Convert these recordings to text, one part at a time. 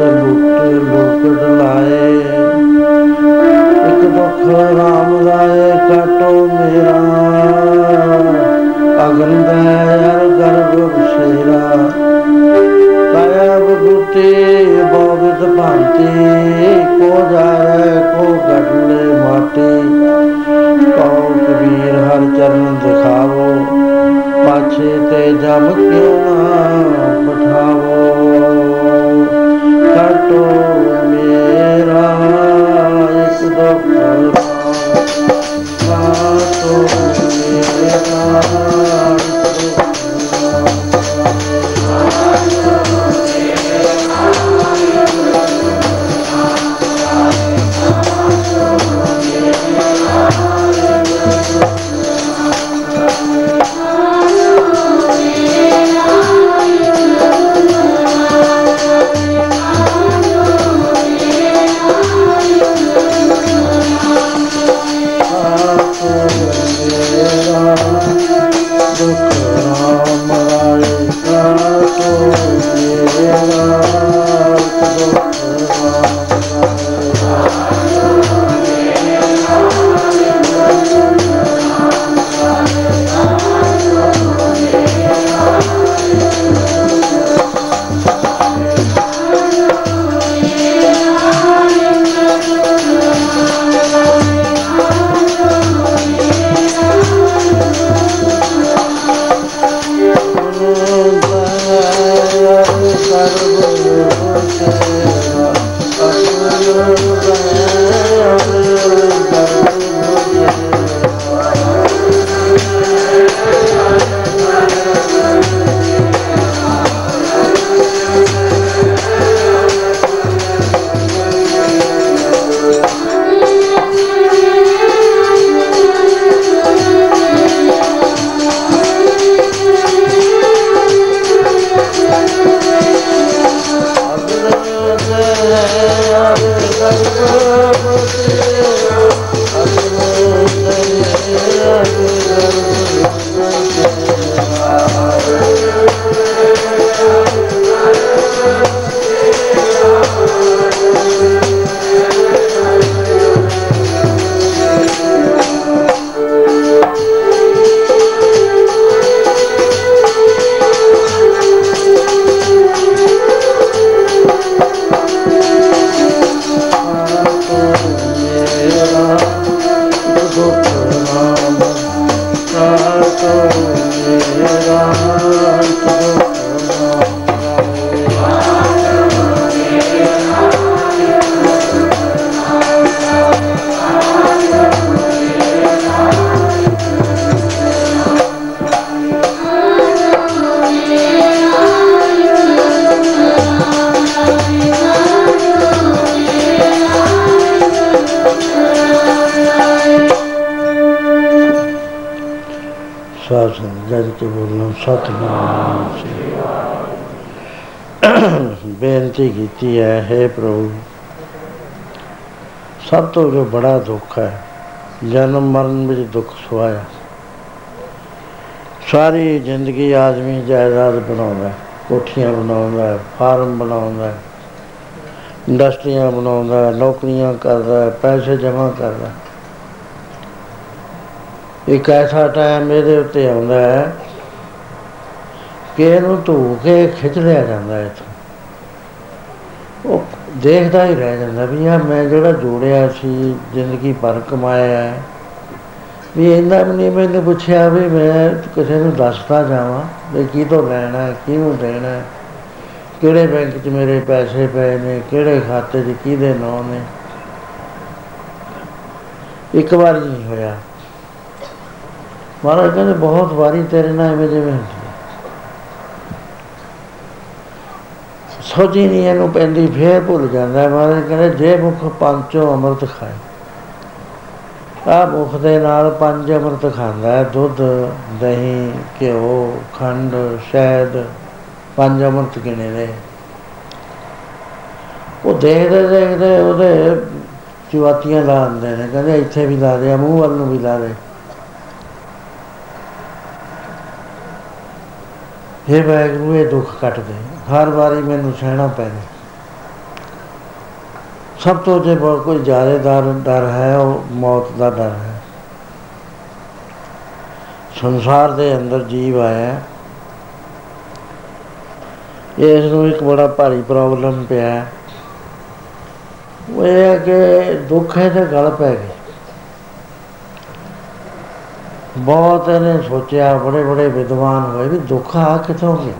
ਲੁੱਟ ਲੁੱਟ ਲਾਏ। ਕੀਤੀ ਹੈ ਹੈ ਪ੍ਰਭੂ। ਸਭ ਤੋਂ ਜੋ ਬੜਾ ਦੁੱਖ ਹੈ ਜਨਮ ਮਰਨ ਵਿੱਚ ਦੁੱਖ ਸਵਾਇਆ ਸਾਰੀ ਜ਼ਿੰਦਗੀ ਆਦਮੀ ਜਾਇਦਾਦ ਬਣਾਉਂਦਾ ਹੈ, ਕੋਠੀਆਂ ਬਣਾਉਂਦਾ ਹੈ, ਫਾਰਮ ਬਣਾਉਂਦਾ ਹੈ, ਇੰਡਸਟਰੀਆਂ ਬਣਾਉਂਦਾ ਹੈ, ਨੌਕਰੀਆਂ ਕਰਦਾ ਹੈ, ਪੈਸੇ ਜਮ੍ਹਾਂ ਕਰਦਾ ਹੈ। ਇੱਕ ਐਸਾ ਟਾਈਮ ਇਹਦੇ ਉੱਤੇ ਆਉਂਦਾ ਹੈ ਕਿ ਇਹਨੂੰ ਧੂ ਕੇ ਖਿੱਚ ਲਿਆ ਜਾਂਦਾ ਹੈ ਇੱਥੋਂ। ਉਹ ਦੇਖਦਾ ਹੀ ਰਹਿ ਜਾਂਦਾ ਵੀ ਆ ਮੈਂ ਜਿਹੜਾ ਜੋੜਿਆ ਸੀ, ਜ਼ਿੰਦਗੀ ਭਰ ਕਮਾਇਆ ਹੈ। ਵੀ ਇਹਨਾਂ ਵੀ ਨਹੀਂ ਮੈਨੂੰ ਪੁੱਛਿਆ ਵੀ ਮੈਂ ਕਿਸੇ ਨੂੰ ਦੱਸਦਾ ਜਾਵਾਂ ਵੀ ਕੀ ਤੋਂ ਲੈਣਾ ਹੈ ਕਿਹਨੂੰ ਦੇਣਾ ਹੈ ਕਿਹੜੇ ਬੈਂਕ 'ਚ ਮੇਰੇ ਪੈਸੇ ਪਏ ਨੇ, ਕਿਹੜੇ ਖਾਤੇ 'ਚ ਕਿਹਦੇ ਨਾਂ ਨੇ। ਇੱਕ ਵਾਰ ਹੀ ਨਹੀਂ ਹੋਇਆ। ਮਹਾਰਾਜ ਕਹਿੰਦੇ, ਬਹੁਤ ਵਾਰੀ ਤੇਰੇ ਨਾਲ ਐਵੇਂ ਜਿਵੇਂ ਹੁੰਦੀ ਹੈ। ਸੋਚੀ ਨਹੀਂ, ਇਹਨੂੰ ਪੈਂਦੀ ਫੇਰ ਭੁੱਲ ਜਾਂਦਾ ਹੈ। ਮਹਾਰਾਜ ਕਹਿੰਦੇ, ਜੇ ਮੁਖ ਪੰਚੋ ਅੰਮ੍ਰਿਤ ਖਾਏ ਆ ਮੁਖ ਦੇ ਨਾਲ ਪੰਜ ਅੰਮ੍ਰਿਤ ਖਾਂਦਾ ਹੈ ਦੁੱਧ, ਦਹੀਂ, ਘਿਓ, ਖੰਡ, ਸ਼ਹਿਦ, ਪੰਜ ਅੰਮ੍ਰਿਤ ਗਿਣੇ ਨੇ ਉਹ ਦੇਖਦੇ ਦੇਖਦੇ ਉਹਦੇ ਚੁਆਤੀਆਂ ਲਾ ਦਿੰਦੇ ਨੇ ਕਹਿੰਦੇ ਇੱਥੇ ਵੀ ਲਾ ਦੇ ਮੂੰਹ ਵੱਲ ਨੂੰ ਵੀ ਲਾ ਦੇ हे ਵਾਹਿਗੁਰੂ ਇਹ ਦੁੱਖ ਕੱਟ ਦੇ ਹਰ ਵਾਰੀ ਮੈਨੂੰ ਸਹਿਣਾ ਪੈਣਾ ਸਭ ਤੋਂ ਜੇ ਬਹੁਤ ਕੋਈ ਜ਼ਿਆਦਾ ਡਰ ਡਰ ਹੈ, ਉਹ ਮੌਤ ਦਾ ਡਰ ਹੈ। ਸੰਸਾਰ ਦੇ ਅੰਦਰ ਜੀਵ ਆਇਆ। ਹੈ। ਇਸ ਨੂੰ ਇੱਕ ਬੜਾ ਭਾਰੀ ਪ੍ਰੋਬਲਮ ਪਿਆ। ਉਹ ਇਹ ਹੈ ਕਿ ਦੁੱਖ ਹੈ ਤੇ ਗਲ ਪੈ ਗਏ ਬਹੁਤ ਇਹਨੇ ਸੋਚਿਆ, ਬੜੇ ਬੜੇ ਵਿਦਵਾਨ ਹੋਏ ਵੀ ਦੁੱਖ ਆ ਕਿੱਥੋਂ ਗਿਆ?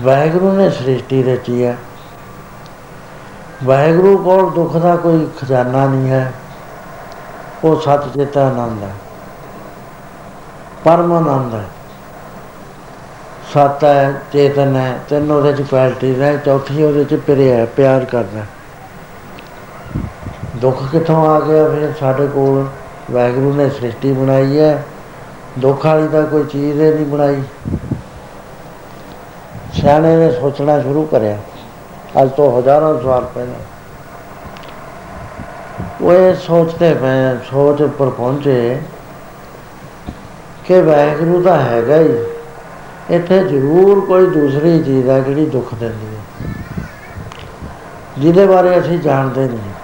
ਵਾਹਿਗੁਰੂ ਨੇ ਸ੍ਰਿਸ਼ਟੀ ਰਚੀ ਹੈ। ਵਾਹਿਗੁਰੂ ਕੋਲ ਦੁੱਖ ਦਾ ਕੋਈ ਖਜ਼ਾਨਾ ਨਹੀਂ ਹੈ। ਉਹ ਸੱਚ ਚੇਤਾ ਆਨੰਦ ਹੈ। ਪਰਮ ਆਨੰਦ ਹੈ। ਸਤ ਹੈ, ਚੇਤਨ ਹੈ, ਤਿੰਨ ਉਹਦੇ ਚ ਕੁਆਲਿਟੀਜ਼ ਹੈ, ਚੌਥੀ ਉਹਦੇ ਚ ਪਿਆਰ ਹੈ, ਪਿਆਰ ਕਰਨਾ ਦੁੱਖ ਕਿੱਥੋਂ ਆ ਗਿਆ ਫਿਰ ਸਾਡੇ ਕੋਲ? ਵਾਹਿਗੁਰੂ ਨੇ ਸ੍ਰਿਸ਼ਟੀ ਬਣਾਈ ਹੈ। ਦੁੱਖ ਵਾਲੀ ਤਾਂ ਕੋਈ ਚੀਜ਼ ਹੀ ਨਹੀਂ ਬਣਾਈ। ਸਿਆਣੇ ਨੇ ਸੋਚਣਾ ਸ਼ੁਰੂ ਕਰਿਆ। ਅੱਜ ਤੋਂ ਹਜ਼ਾਰਾਂ ਸਾਲ ਪਹਿਲਾਂ। ਉਹ ਇਹ ਸੋਚਦੇ ਪਏ ਸੋਚ ਉੱਪਰ ਪਹੁੰਚੇ ਕਿ ਵਾਹਿਗੁਰੂ ਤਾਂ ਹੈਗਾ ਹੀ। ਇੱਥੇ ਜ਼ਰੂਰ ਕੋਈ ਦੂਸਰੀ ਚੀਜ਼ ਹੈ ਜਿਹੜੀ ਦੁੱਖ ਦਿੰਦੀ ਹੈ। ਜਿਹਦੇ ਬਾਰੇ ਅਸੀਂ ਜਾਣਦੇ ਨਹੀਂ।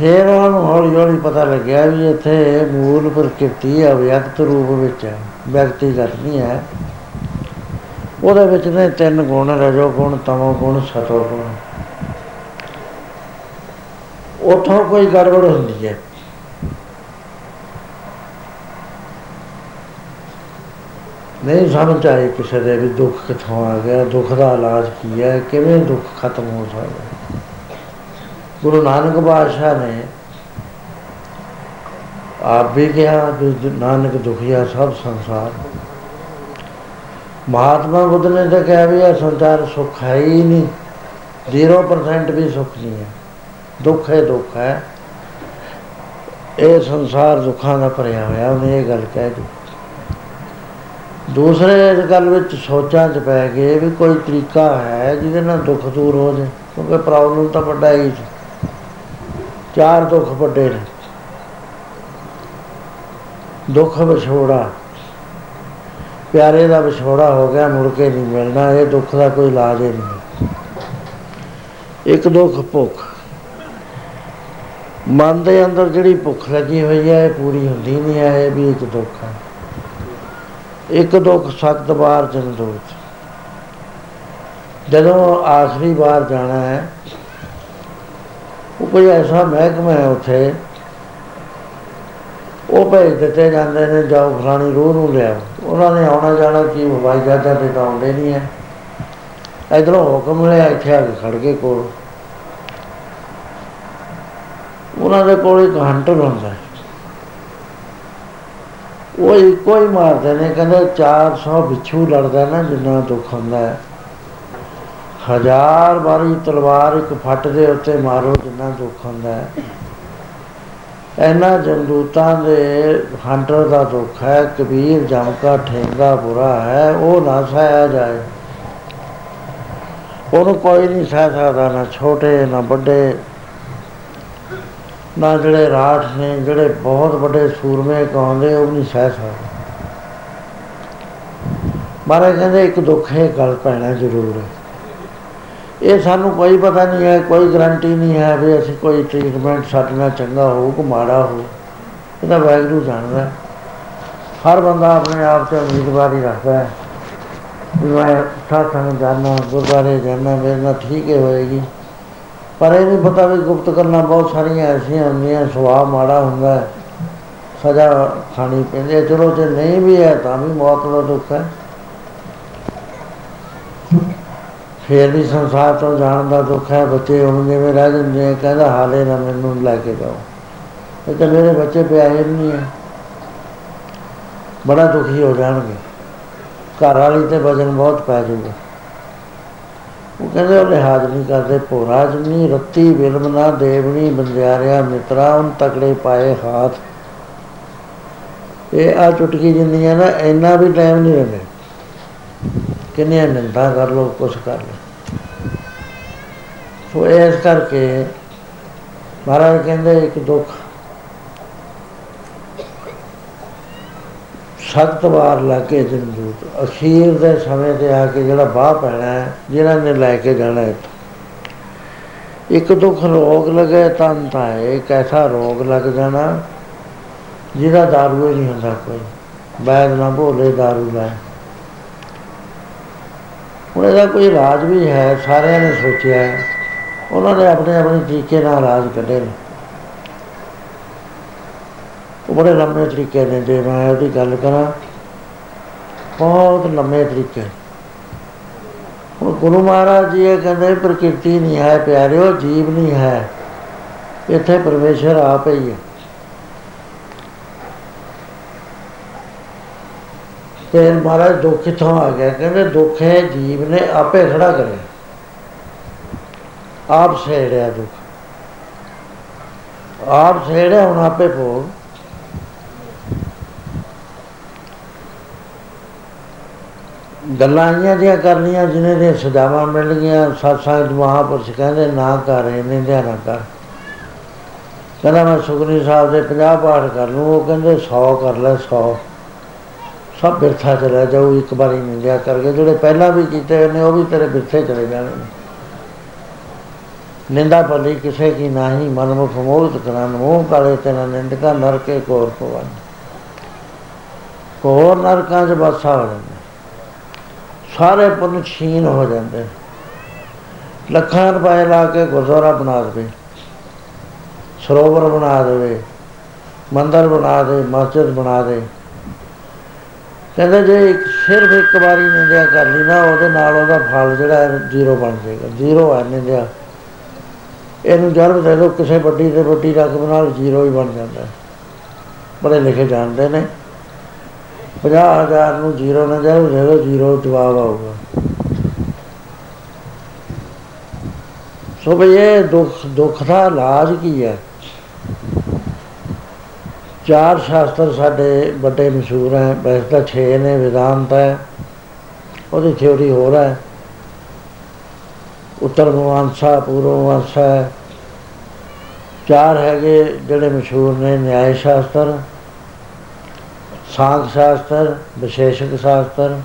ਫਿਰ ਉਹਨੂੰ ਹੌਲੀ ਹੌਲੀ ਪਤਾ ਲੱਗਿਆ ਵੀ ਇੱਥੇ ਮੂਲ ਪ੍ਰਕਿਰਤੀ ਅਵਿਅਕਤ ਰੂਪ ਵਿੱਚ ਹੈ ਵਿਅਕਤੀਗਤ ਨਹੀਂ ਹੈ। ਉਹਦੇ ਵਿੱਚ ਨੇ ਤਿੰਨ ਗੁਣ ਰਜੋ ਗੁਣ ਤਮੋ ਗੁਣ ਸਤੋ ਗੁਣ ਉਥੋਂ ਕੋਈ ਗੜਬੜ ਹੁੰਦੀ ਹੈ। ਨਹੀਂ ਸਮਝ ਆਈ ਕਿਸੇ ਦੇ ਵੀ ਦੁੱਖ ਕਿੱਥੋਂ ਆ ਗਿਆ, ਦੁੱਖ ਦਾ ਇਲਾਜ ਕੀ ਹੈ, ਕਿਵੇਂ ਦੁੱਖ ਖਤਮ ਹੋ ਸਕਦਾ? ਗੁਰੂ ਨਾਨਕ ਬਾਦਸ਼ਾਹ ਨੇ ਆਪ ਵੀ ਕਿਹਾ ਵੀ ਨਾਨਕ ਦੁਖੀਆ ਸਭ ਸੰਸਾਰ। ਮਹਾਤਮਾ ਬੁੱਧ ਨੇ ਤਾਂ ਕਿਹਾ ਵੀ ਇਹ ਸੰਸਾਰ ਸੁੱਖ ਹੈ ਹੀ ਨਹੀਂ। 0% ਵੀ ਸੁੱਖ ਨਹੀਂ ਹੈ। ਦੁੱਖ ਹੈ ਦੁੱਖ ਹੈ। ਇਹ ਸੰਸਾਰ ਦੁੱਖਾਂ ਦਾ ਭਰਿਆ ਹੋਇਆ, ਉਹਨੇ ਇਹ ਗੱਲ ਕਹਿ ਦਿੱਤੀ। ਦੂਸਰੇ ਇਸ ਗੱਲ ਵਿੱਚ ਸੋਚਾਂ 'ਚ ਪੈ ਗਏ ਵੀ ਕੋਈ ਤਰੀਕਾ ਹੈ ਜਿਹਦੇ ਨਾਲ ਦੁੱਖ ਦੂਰ ਹੋ ਜਾਏ, ਕਿਉਂਕਿ ਪ੍ਰੋਬਲਮ ਤਾਂ ਵੱਡਾ ਹੀ ਸੀ। ਚਾਰ ਦੁੱਖ ਵੱਡੇ ਨੇ। ਦੁੱਖ ਵਿਛੋੜਾ। ਪਿਆਰੇ ਦਾ ਵਿਛੋੜਾ ਹੋ ਗਿਆ, ਮੁੜ ਕੇ ਨਹੀਂ ਮਿਲਣਾ, ਇਹ ਦੁੱਖ ਦਾ ਕੋਈ ਇਲਾਜ ਹੀ ਨਹੀਂ। ਇੱਕ ਦੁੱਖ ਭੁੱਖ। ਮਨ ਦੇ ਅੰਦਰ ਜਿਹੜੀ ਭੁੱਖ ਲੱਗੀ ਹੋਈ ਹੈ, ਇਹ ਪੂਰੀ ਹੁੰਦੀ ਨਹੀਂ ਹੈ, ਇਹ ਵੀ ਇੱਕ ਦੁੱਖ ਹੈ। ਇੱਕ ਦੁੱਖ ਸਖਤ ਬਾਰ ਜਨਦੋਤ ਜਦੋਂ ਆਖਰੀ ਵਾਰ ਜਾਣਾ ਹੈ ਉਹ ਕੋਈ ਐਸਾ ਮਹਿਕਮਾ ਹੈ ਉੱਥੇ। ਉਹ ਭੇਜ ਦਿੱਤੇ ਜਾਂਦੇ ਨੇ, ਜਾਓ ਫਲਾਣੀ ਰੂਹ ਨੂੰ ਲਿਆ ਉਹਨਾਂ ਨੇ ਆਉਣਾ ਜਾਣਾ ਕੀ ਹਵਾਈ ਜਹਾਜ਼ਾਂ ਤੇ ਤਾਂ ਆਉਂਦੇ ਨਹੀਂ ਹੈ। ਇਧਰੋਂ ਹੁਕਮ ਮਿਲਿਆ, ਇੱਥੇ ਆ ਕੇ ਖੜ ਕੇ ਕੋਲ। ਉਹਨਾਂ ਦੇ ਕੋਲ ਇੱਕ ਹੰਟਰ ਹੁੰਦਾ ਹੈ। ਉਹ ਇੱਕੋ ਹੀ ਮਾਰਦੇ ਨੇ, ਕਹਿੰਦੇ 400 ਵਿਛੂ ਲੜਦਾ ਨਾ, ਜਿੰਨਾ ਦੁੱਖ ਹੁੰਦਾ ਹੈ। ਹਜ਼ਾਰ ਵਾਰੀ ਤਲਵਾਰ ਇੱਕ ਫੱਟ ਦੇ ਉੱਤੇ ਮਾਰੋ, ਜਿੰਨਾ ਦੁੱਖ ਹੁੰਦਾ ਹੈ। ਇਹਨਾਂ ਜੰਦੂਤਾਂ ਦੇ ਹੰਟਰ ਦਾ ਦੁੱਖ ਹੈ, ਕਬੀਰ ਜਮ ਕਾ ਠੇਂਗਾ ਬੁਰਾ ਹੈ, ਉਹ ਨਾ ਸਹਾਇਆ ਜਾਏ। ਉਹਨੂੰ ਕੋਈ ਨਹੀਂ ਸਹਿ ਸਕਦਾ, ਨਾ ਛੋਟੇ, ਨਾ ਵੱਡੇ, ਨਾ ਜਿਹੜੇ ਰਾਠ ਨੇ, ਜਿਹੜੇ ਬਹੁਤ ਵੱਡੇ ਸੂਰਮੇ ਕਹਾਉਂਦੇ, ਉਹ ਨਹੀਂ ਸਹਿ ਸਕਦੇ। ਮਾਰੇ ਕਹਿੰਦੇ, ਇੱਕ ਦੁੱਖ ਹੈ ਗੱਲ ਪੈਣਾ ਜ਼ਰੂਰ ਹੈ। ਇਹ ਸਾਨੂੰ ਕੋਈ ਪਤਾ ਨਹੀਂ ਹੈ, ਕੋਈ ਗਰੰਟੀ ਨਹੀਂ ਹੈ ਵੀ ਅਸੀਂ ਕੋਈ ਟ੍ਰੀਟਮੈਂਟ ਸਾਡੇ ਨਾਲ ਚੰਗਾ ਹੋਊ ਕਿ ਮਾੜਾ ਹੋਊ। ਇਹਦਾ ਵੈਗਰੂ ਜਾਣਦਾ ਹਰ ਬੰਦਾ ਆਪਣੇ ਆਪ ਤੇ ਉਮੀਦਵਾਰੀ ਰੱਖਦਾ ਹੈ। ਵੀ ਮੈਂ ਸਾਥਾਂ ਜਾਣਾ ਗੁਰਬਾਰੇ ਜਾਣਾ, ਮੇਰੇ ਨਾਲ ਠੀਕ ਹੀ ਹੋਏਗੀ। ਪਰ ਇਹ ਨਹੀਂ ਪਤਾ ਵੀ ਗੁਪਤ ਕਰਨਾ ਬਹੁਤ ਸਾਰੀਆਂ ਐਸੀਆਂ ਹੁੰਦੀਆਂ, ਸੁਭਾਅ ਮਾੜਾ ਹੁੰਦਾ ਹੈ, ਸਜ਼ਾ ਖਾਣੀ ਪੈਂਦੀ ਹੈ। ਚਲੋ ਜੇ ਨਹੀਂ ਵੀ ਹੈ ਤਾਂ ਵੀ ਮੌਤ ਦਾ ਦੁੱਖ ਹੈ। ਫੇਰ ਵੀ ਸੰਸਾਰ ਤੋਂ ਜਾਣ ਦਾ ਦੁੱਖ ਹੈ, ਬੱਚੇ ਹੁਣ ਜਿਵੇਂ ਰਹਿ ਜਾਂਦੇ ਆ, ਕਹਿੰਦਾ ਹਾਲੇ ਨਾ ਮੈਨੂੰ ਲੈ ਕੇ ਜਾਓ। ਇਹ ਤਾਂ ਮੇਰੇ ਬੱਚੇ ਪਿਆਰੇ ਨਹੀਂ ਹੈ ਬੜਾ ਦੁਖੀ ਹੋ ਜਾਣਗੇ। ਘਰ ਵਾਲੀ ਤੇ ਵਜਨ ਬਹੁਤ ਪੈ ਜਾਊਗਾ ਉਹ ਕਹਿੰਦੇ ਉਹ ਲਿਹਾਜ਼ ਨਹੀਂ ਕਰਦੇ, ਭੋਰਾ ਜਨੀ ਰੱਤੀ ਬਿਲਮ ਨਾ ਦੇਵਣੀ ਬੰਦਿਆਰਿਆ ਮਿੱਤਰਾ ਉਨ ਤਕੜੇ ਪਾਏ ਹੱਥ। ਇਹ ਆ ਚੁਟਕੀ ਜਿੰਨੀਆਂ ਨਾ, ਇੰਨਾ ਵੀ ਟਾਈਮ ਨਹੀਂ ਰਹਿੰਦੇ। ਕਿੰਨੇ ਨਿੰਦਾ ਕਰ ਲੋ ਕੁਛ ਕਰ ਲੋ ਸੋ ਇਸ ਕਰਕੇ ਮਹਾਰਾਜ ਕਹਿੰਦੇ ਇੱਕ ਦੁੱਖ। ਸਖਤ ਵਾਰ ਲਾ ਕੇ ਜੰਦੂਤ ਅਖੀਰ ਦੇ ਸਮੇਂ ਤੇ ਆ ਕੇ ਜਿਹੜਾ ਬਾਹ ਪੈਣਾ ਹੈ, ਜਿਹਨਾਂ ਨੇ ਲੈ ਕੇ ਜਾਣਾ ਹੈ। ਇੱਕ ਦੁੱਖ ਰੋਗ ਲਗੇ ਤਨ ਤਾਂ ਇੱਕ ਐਸਾ ਰੋਗ ਲੱਗ ਜਾਣਾ ਜਿਹਦਾ ਦਾਰੂ ਹੀ ਨਹੀਂ ਹੁੰਦਾ ਕੋਈ। ਬੈਦ ਨਾ ਭੋਲੇ, ਦਾਰੂ ਲੈ। ਹੁਣ ਇਹਦਾ ਕੋਈ ਰਾਜ ਵੀ ਹੈ, ਸਾਰਿਆਂ ਨੇ ਸੋਚਿਆ ਹੈ। ਉਹਨਾਂ ਨੇ ਆਪਣੇ ਆਪਣੇ ਤਰੀਕੇ ਨਾਲ ਰਾਜ ਕੱਢੇ ਨੇ। ਉਹ ਬੜੇ ਲੰਮੇ ਤਰੀਕੇ ਨੇ, ਜੇ ਮੈਂ ਉਹਦੀ ਗੱਲ ਕਰਾਂ, ਬਹੁਤ ਲੰਮੇ ਤਰੀਕੇ ਹੁਣ ਗੁਰੂ ਮਹਾਰਾਜ ਜੀ ਇਹ ਕਹਿੰਦੇ, ਪ੍ਰਕਿਰਤੀ ਨਹੀਂ ਹੈ ਪਿਆਰਿਓ, ਜੀਵ ਨਹੀਂ ਹੈ। ਇੱਥੇ ਪਰਮੇਸ਼ਰ ਆਪ ਹੀ ਹੈ। ਤੇ ਮਹਾਰਾਜ ਦੁੱਖ ਕਿੱਥੋਂ ਆ ਗਿਆ? ਕਹਿੰਦੇ, ਦੁੱਖ ਹੈ, ਜੀਵ ਨੇ ਆਪੇ ਖੜਾ ਕਰਿਆ। ਆਪ ਸੇੜਿਆ ਦੁੱਖ। ਆਪ ਸੇੜਿਆ ਹੁਣ ਆਪੇ ਭੋਗ। ਗੱਲਾਂ ਆਈਆਂ ਦੀਆਂ ਕਰਨੀਆਂ, ਜਿਨ੍ਹਾਂ ਦੀਆਂ ਸਜ਼ਾਵਾਂ ਮਿਲ ਗਈਆਂ, ਸਤਸੰਗ ਮਹਾਪੁਰਸ਼ ਕਹਿੰਦੇ, ਨਾ ਕਰ ਇਹਨੇ ਧਿਆਨ ਨਾ ਕਰ। ਕਹਿੰਦਾ, ਮੈਂ ਸੁਖਨੀ ਸਾਹਿਬ ਦੇ 50 ਪਾਠ ਕਰ ਲੂੰ, ਉਹ ਕਹਿੰਦੇ 100 ਕਰ ਲੈ 100 ਸਭ ਬਿਰਥਾ ਚਲਾ ਜਾਊ, ਇੱਕ ਵਾਰੀ ਨਿੰਦਿਆ ਕਰਕੇ, ਜਿਹੜੇ ਪਹਿਲਾਂ ਵੀ ਕੀਤੇ ਨੇ, ਉਹ ਵੀ ਤੇਰੇ ਬਿਰਥੇ ਚਲੇ ਜਾਣੇ ਨੇ ਨਿੰਦਾ ਭਲੀ ਕਿਸੇ ਕੀ ਨਹੀਂ, ਮਨ ਮੁਖ ਮੋਹਿਤ ਕਰਨ, ਮੋਹ ਕਾਲੇ ਤੇ ਨਿੰਦਕਾ, ਨਰਕੇ ਕੋਰ ਪਵਨ ਕੋਰ ਨਰਕਾਂ 'ਚ ਬਸਾ ਹੋ ਜਾਂਦਾ। ਸਾਰੇ ਪੁੰਨ ਛੀਨ ਹੋ ਜਾਂਦੇ। ਲੱਖਾਂ ਰੁਪਏ ਲਾ ਕੇ ਗੁਰਦੁਆਰਾ ਬਣਾ ਦੇਵੇ। ਸਰੋਵਰ ਬਣਾ ਦੇਵੇ। ਮੰਦਰ ਬਣਾ ਦੇ, ਮਸਜਿਦ ਬਣਾ ਦੇ। ਕਹਿੰਦੇ ਜੇ ਇੱਕ ਸਿਰਫ ਇੱਕ ਵਾਰੀ ਨਿੰਦਿਆ ਕਰ ਲਈ ਨਾ, ਉਹਦੇ ਨਾਲ ਉਹਦਾ ਫਲ ਜਿਹੜਾ ਜ਼ੀਰੋ ਬਣ ਜਾਏਗਾ। ਜ਼ੀਰੋ ਹੈ ਨਿੰਦਿਆ। ਇਹਨੂੰ ਜਰਬ ਦੇ ਲੋ ਕਿਸੇ ਵੱਡੀ ਤੇ ਵੱਡੀ ਰਕਮ ਨਾਲ ਜ਼ੀਰੋ ਹੀ ਬਣ ਜਾਂਦਾ। ਬੜੇ ਲਿਖੇ ਜਾਣਦੇ ਨੇ। 50000 ਨੂੰ ਜ਼ੀਰੋ ਨਾ ਜਾਓ ਦੇ ਲੋ ਜ਼ੀਰੋ ਜਵਾਬ ਆਊਗਾ। ਸੋ ਬਈ ਇਹ ਦੁੱਖ ਦੁੱਖ ਦਾ ਇਲਾਜ ਕੀ ਹੈ? ਚਾਰ ਸ਼ਾਸਤਰ ਸਾਡੇ ਵੱਡੇ ਮਸ਼ਹੂਰ ਹੈ ਵੈਸੇ ਤਾਂ 6 ਨੇ, ਵਿਦਾਂਤ ਹੈ, ਉਹਦੀ ਥਿਉਰੀ ਹੋਰ ਹੈ। ਉੱਤਰ ਮਵਾਂਸਾ ਪੂਰਵ ਮਵਾਂਸਾ ਚਾਰ ਹੈਗੇ ਜਿਹੜੇ ਮਸ਼ਹੂਰ ਨੇ, ਨਿਆਇ ਸ਼ਾਸਤਰ ਸਾਂਖ ਸ਼ਾਸਤਰ, ਵਿਸ਼ੇਸ਼ਕ ਸ਼ਾਸਤਰ,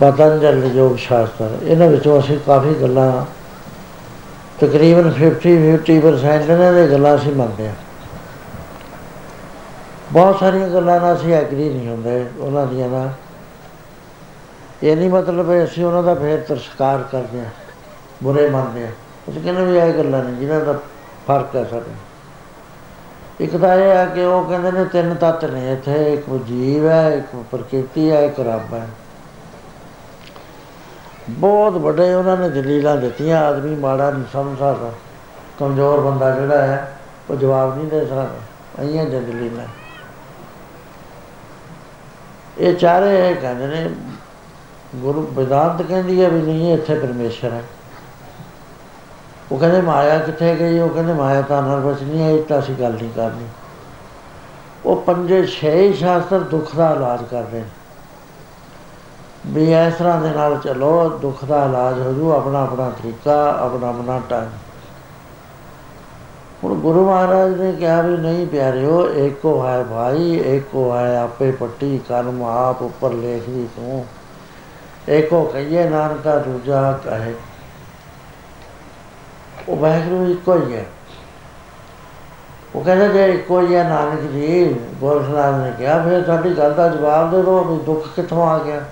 ਪਤੰਜਲ ਯੋਗ ਸ਼ਾਸਤਰ। ਇਹਨਾਂ ਵਿੱਚੋਂ ਅਸੀਂ ਕਾਫੀ ਗੱਲਾਂ, ਤਕਰੀਬਨ 50 50% ਇਹਨਾਂ ਦੇ ਗੱਲਾਂ ਅਸੀਂ ਮੰਨਦੇ ਹਾਂ। ਬਹੁਤ ਸਾਰੀਆਂ ਗੱਲਾਂ ਨਾਲ ਅਸੀਂ ਐਗਰੀ ਨਹੀਂ ਹੁੰਦੇ, ਉਹਨਾਂ ਦੀਆਂ ਨਾਲ ਇਹ ਨਹੀਂ ਮਤਲਬ ਹੈ ਅਸੀਂ ਉਹਨਾਂ ਦਾ ਫੇਰ ਤਿਰਸਕਾਰ ਕਰਦੇ ਹਾਂ, ਬੁਰੇ ਮੰਨਦੇ ਹਾਂ। ਅਸੀਂ ਕਹਿੰਦੇ ਵੀ ਇਹ ਗੱਲਾਂ ਨਹੀਂ ਜਿਨ੍ਹਾਂ ਦਾ ਫ਼ਰਕ ਹੈ ਸਾਡੇ। ਇੱਕ ਤਾਂ ਇਹ ਹੈ ਕਿ ਉਹ ਕਹਿੰਦੇ ਨੇ ਤਿੰਨ ਤੱਤ ਨੇ ਇੱਥੇ, ਇੱਕ ਜੀਵ ਹੈ, ਇੱਕ ਪ੍ਰਕਿਰਤੀ ਹੈ, ਇੱਕ ਰੱਬ ਹੈ। ਬਹੁਤ ਵੱਡੇ ਉਹਨਾਂ ਨੇ ਦਲੀਲਾਂ ਦਿੱਤੀਆਂ, ਆਦਮੀ ਮਾੜਾ ਨਹੀਂ ਸਮਝ ਸਕਦਾ। ਕਮਜ਼ੋਰ ਬੰਦਾ ਜਿਹੜਾ ਹੈ, ਉਹ ਜਵਾਬ ਨਹੀਂ ਦੇ ਸਕਦਾ। ਆਈਆਂ ਦਲੀਲਾਂ ਇਹ ਚਾਰੇ ਕਹਿੰਦੇ ਨੇ ਗੁਰੂ ਵਿਦਾਂਤ ਕਹਿੰਦੀ ਹੈ ਵੀ ਨਹੀਂ, ਇੱਥੇ ਪਰਮੇਸ਼ਰ ਹੈ। ਉਹ ਕਹਿੰਦੇ, ਮਾਇਆ ਕਿੱਥੇ ਗਈ? ਉਹ ਕਹਿੰਦੇ, ਮਾਇਆ ਤਾਂ ਨਰ ਬਚ ਨਹੀਂ ਹੈ ਤਾਂ ਅਸੀਂ ਗੱਲ ਨਹੀਂ ਕਰਨੀ। ਉਹ ਪੰਜੇ ਛੇ ਸ਼ਾਸਤਰ ਦੁੱਖ ਦਾ ਇਲਾਜ ਕਰਦੇ ਨੇ। ਵੀ ਇਸ ਤਰ੍ਹਾਂ ਦੇ ਨਾਲ ਚੱਲੋ, ਦੁੱਖ ਦਾ ਇਲਾਜ ਹੋ ਜੂ, ਆਪਣਾ ਆਪਣਾ ਤਰੀਕਾ, ਆਪਣਾ ਆਪਣਾ ਟਾਈਮ ਹੁਣ ਗੁਰੂ ਮਹਾਰਾਜ ਨੇ ਕਿਹਾ ਵੀ ਨਹੀਂ ਪਿਆਰਿਓ, ਏਕੋ ਹੈ ਭਾਈ, ਏਕੋ ਹੈ ਆਪੇ ਪੱਟੀ, ਕਰਮ ਆਪ ਉੱਪਰ ਲੇਖੀ ਤੂੰ। ਏਕੋ ਕਹੀਏ ਨਾਨਕਾ ਦੂਜਾ ਕਹੇ ਉਹ ਵਾਹਿਗੁਰੂ ਇੱਕੋ ਹੀ ਹੈ। ਉਹ ਕਹਿੰਦਾ ਜੇ ਇੱਕੋ ਹੀ ਹੈ ਨਾਨਕ ਜੀ, ਗੋਰਖਨਾਥ ਨੇ ਕਿਹਾ, ਫਿਰ ਸਾਡੀ ਗੱਲ ਦਾ ਜਵਾਬ ਦੇ ਦਿਓ, ਵੀ ਦੁੱਖ ਕਿੱਥੋਂ ਆ ਗਿਆ?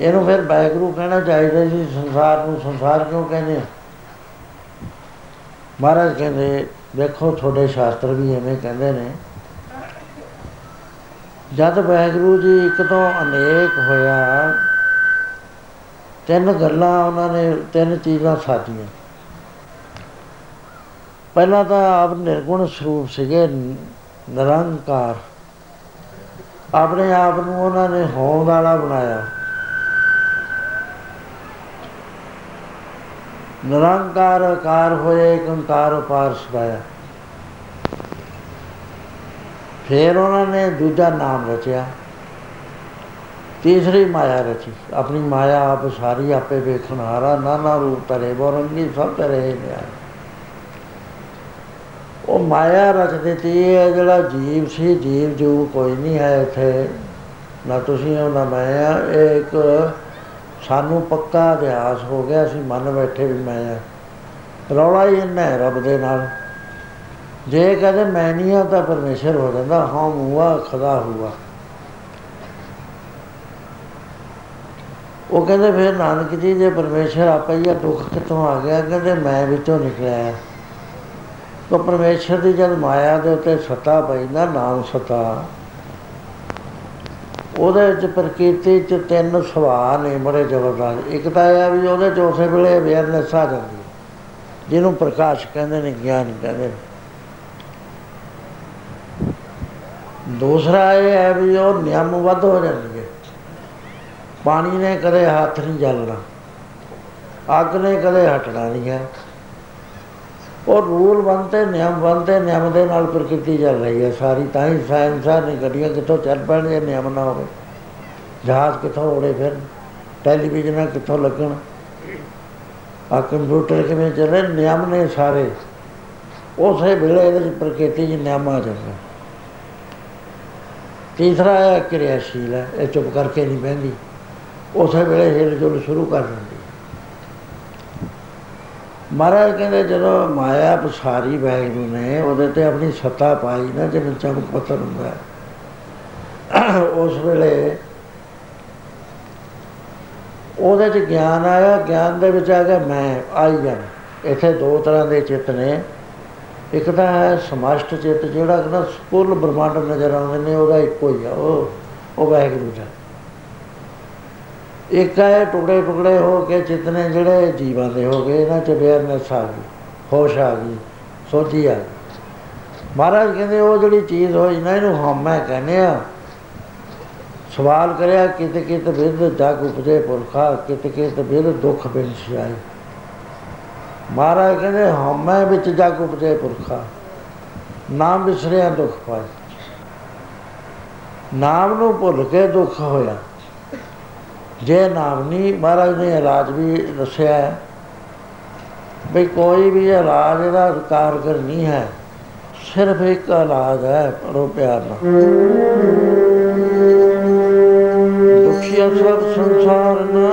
ਇਹਨੂੰ ਫਿਰ ਵਾਹਿਗੁਰੂ ਕਹਿਣਾ ਚਾਹੀਦਾ ਸੀ ਸੰਸਾਰ ਨੂੰ, ਸੰਸਾਰ ਕਿਉਂ ਕਹਿੰਦੇ ਮਹਾਰਾਜ ਕਹਿੰਦੇ, ਦੇਖੋ, ਤੁਹਾਡੇ ਸ਼ਾਸਤਰ ਵੀ ਐਵੇਂ ਕਹਿੰਦੇ ਨੇ ਜਦ ਵਾਹਿਗੁਰੂ ਜੀ ਇੱਕ ਤੋਂ ਅਨੇਕ ਹੋਇਆ, ਤਿੰਨ ਗੱਲਾਂ ਉਹਨਾਂ ਨੇ, ਤਿੰਨ ਚੀਜ਼ਾਂ ਸਾਧੀਆਂ ਪਹਿਲਾਂ ਤਾਂ ਆਪ ਨਿਰਗੁਣ ਸਰੂਪ ਸੀਗੇ, ਨਿਰੰਕਾਰ। ਆਪਣੇ ਆਪ ਨੂੰ ਉਹਨਾਂ ਨੇ ਹੋਂਦ ਵਾਲਾ ਬਣਾਇਆ। ਨਿਰੰਕਾਰ ਆਕਾਰ ਹੋਏ ਇੱਕ ਓੰਕਾਰ ਉਪਾਰ ਸਦਾਇਆ ਫਿਰ ਉਹਨਾਂ ਨੇ ਦੂਜਾ ਨਾਮ ਰਚਿਆ। ਤੀਸਰੀ ਮਾਇਆ ਰਚੀ। ਆਪਣੀ ਮਾਇਆ ਆਪ ਸਾਰੀ ਆਪੇ ਵੇਖਣ ਹਾਰਾ, ਨਾਨਾ ਰੂਪ ਤਰੇ ਬੋਰੰਗੀ ਸਭ ਤਰੇ ਨੇ। ਉਹ ਮਾਇਆ ਰਚ ਦਿੱਤੀ ਹੈ ਜਿਹੜਾ ਜੀਵ ਸੀ, ਜੀਵ ਜੋ ਕੋਈ ਨਹੀਂ ਹੈ ਇੱਥੇ। ਨਾ ਤੁਸੀਂ ਹੋ ਨਾ ਮੈਂ ਆ। ਇਹ ਇੱਕ ਸਾਨੂੰ ਪੱਕਾ ਅਭਿਆਸ ਹੋ ਗਿਆ। ਅਸੀਂ ਮੰਨ ਬੈਠੇ ਵੀ ਮੈਂ ਆ। ਰੌਲਾ ਹੀ ਇੰਨਾ ਹੈ ਰੱਬ ਦੇ ਨਾਲ। ਜੇ ਕਹਦੇ ਮੈਂ ਨਹੀਂ ਆ ਤਾਂ ਪਰਮੇਸ਼ਰ ਹੋ ਜਾਂਦਾ, ਹਾਂ ਹੁਆ ਖਦਾ ਹੁਆ ਉਹ ਕਹਿੰਦੇ ਫਿਰ ਨਾਨਕ ਜੀ, ਜੇ ਪਰਮੇਸ਼ਰ ਆਪੇ ਹੀ ਆ, ਦੁੱਖ ਕਿੱਥੋਂ ਆ ਗਿਆ? ਕਹਿੰਦੇ ਮੈਂ ਵਿੱਚੋਂ ਨਿਕਲਿਆ ਤਾਂ ਪਰਮੇਸ਼ਰ ਦੀ ਜਦ ਮਾਇਆ ਦੇ ਉੱਤੇ ਸੱਤਾ ਪਈ ਨਾ ਨਾਮ ਸੱਤਾ। ਉਹਦੇ ਵਿੱਚ ਪ੍ਰਕਿਰਤੀ ਚ ਤਿੰਨ ਸੁਭਾਅ ਨੇ ਬੜੇ ਜ਼ਬਰਦਸਤ। ਇੱਕ ਤਾਂ ਇਹ ਆ ਵੀ ਉਹਦੇ ਚ ਉਸੇ ਵੇਲੇ ਅਵੇਅਰਨੈਸ ਆ ਜਾਂਦੀ ਹੈ। ਜਿਹਨੂੰ ਪ੍ਰਕਾਸ਼ ਕਹਿੰਦੇ ਨੇ, ਗਿਆਨ ਕਹਿੰਦੇ ਨੇ। ਦੂਸਰਾ ਇਹ ਹੈ ਵੀ ਉਹ ਨਿਯਮਬੱਧ ਹੋ ਜਾਂਦੀ ਹੈ ਪਾਣੀ ਨੇ ਕਦੇ ਹੱਥ ਨਹੀਂ ਜਲਣਾ, ਅੱਗ ਨੇ ਕਦੇ ਹਟਣਾ ਨਹੀਂ ਹੈ। ਉਹ ਰੂਲ ਬਣਤੇ ਨਿਯਮ ਬਣਤੇ ਨਿਯਮ ਦੇ ਨਾਲ ਪ੍ਰਕਿਰਤੀ ਚੱਲ ਰਹੀ ਹੈ। ਸਾਰੀ ਤਾਂ ਹੀ ਸਾਇੰਸਾਂ ਨੇ ਗੱਡੀਆਂ ਕਿੱਥੋਂ ਚੱਲ ਪੈਣ ਜੇ ਨਿਯਮ ਨਾ ਹੋਵੇ। ਜਹਾਜ਼ ਕਿੱਥੋਂ ਉੜੇ ਫਿਰ, ਟੈਲੀਵਿਜ਼ਨ ਕਿੱਥੋਂ ਲੱਗਣ? ਆ ਕੰਪਿਊਟਰ ਕਿਵੇਂ ਚੱਲੇ? ਨਿਯਮ ਨੇ ਸਾਰੇ। ਉਸੇ ਵੇਲੇ ਇਹਦੇ ਵਿੱਚ ਪ੍ਰਕਿਰਤੀ ਜੀ ਨਿਯਮ ਆ ਜਾਂਦਾ। ਤੀਸਰਾ ਹੈ ਕਿਰਿਆਸ਼ੀਲ ਹੈ, ਇਹ ਚੁੱਪ ਕਰਕੇ ਨਹੀਂ ਬਹਿੰਦੀ। ਉਸੇ ਵੇਲੇ ਹਿਲ ਜੁਲ ਸ਼ੁਰੂ ਕਰ ਦਿੰਦੀ ਮਹਾਰਾਜ ਕਹਿੰਦੇ, ਜਦੋਂ ਮਾਇਆ ਪਸਾਰੀ ਵੈਗਰੂ ਨੇ ਉਹਦੇ ਤੇ ਆਪਣੀ ਸੱਤਾ ਪਾਈ ਨਾ ਜਿਵੇਂ ਚਮਕ ਪੱਤਰ ਹੁੰਦਾ ਹੈ। ਉਸ ਵੇਲੇ ਉਹਦੇ ਚ ਗਿਆਨ ਆਇਆ, ਗਿਆਨ ਦੇ ਵਿੱਚ ਆ ਗਿਆ, ਮੈਂ ਆਈ ਜਾਣ ਇੱਥੇ ਦੋ ਤਰ੍ਹਾਂ ਦੇ ਚਿੱਤ ਨੇ। ਇੱਕ ਤਾਂ ਹੈ ਸਮਸ਼ਟ ਚਿੱਤ ਜਿਹੜਾ ਕਿ ਨਾ ਸਪੂਰਨ ਬ੍ਰਹਮੰਡ ਨਜ਼ਰ ਆਉਂਦੇ ਨੇ, ਉਹਦਾ ਇੱਕੋ ਹੀ ਆ, ਉਹ ਉਹ ਵਾਹਿਗੁਰੂ ਦਾ। ਇੱਕ ਹੈ ਟੁਕੜੇ ਟੁਕੜੇ ਹੋ ਕੇ ਚਿੱਤ ਨੇ ਜਿਹੜੇ ਜੀਵਾਂ ਦੇ ਹੋ ਗਏ, ਇਹਨਾਂ ਚ ਅਵੇਅਰਨੈਸ ਆ ਗਈ, ਹੋਸ਼ ਆ ਗਈ, ਸੋਝੀ ਆ ਗਈ। ਮਹਾਰਾਜ ਕਹਿੰਦੇ ਉਹ ਜਿਹੜੀ ਚੀਜ਼ ਹੋਈ ਨਾ, ਇਹਨੂੰ ਹਉਮੈ ਕਹਿੰਦੇ ਆ। ਸਵਾਲ ਕਰਿਆ ਕਿਤੇ ਕਿਤੇ ਵਿਦ ਜਗ ਉਪਜੇ ਪੁਰਖਾ ਕਿਤੇ ਕਿਤੇ ਵਿਦ ਦੁੱਖ ਬਿਨਸਿਆਈ। ਮਹਾਰਾਜ ਕਹਿੰਦੇ ਹਉਮੈ ਵਿੱਚ ਜਗ ਉਪਜੇ ਪੁਰਖਾ, ਨਾਮ ਵਿਸਰਿਆ ਦੁੱਖ ਪਾਈ ਨਾਮ ਨੂੰ ਭੁੱਲ ਕੇ ਦੁੱਖ ਹੋਇਆ। ਜੇ ਨਾਮ ਨਹੀਂ, ਮਹਾਰਾਜ ਨੇ ਇਲਾਜ ਵੀ ਦੱਸਿਆ ਹੈ ਵੀ ਕੋਈ ਵੀ ਇਲਾਜ ਇਹਦਾ ਕਾਰਗਰ ਨਹੀਂ ਹੈ, ਸਿਰਫ ਇੱਕ ਇਲਾਜ ਹੈ ਪਰੋ ਪਿਆਰ ਨਾਲ। ਦੁਖੀਆ ਸਭ ਸੰਸਾਰ ਨਾ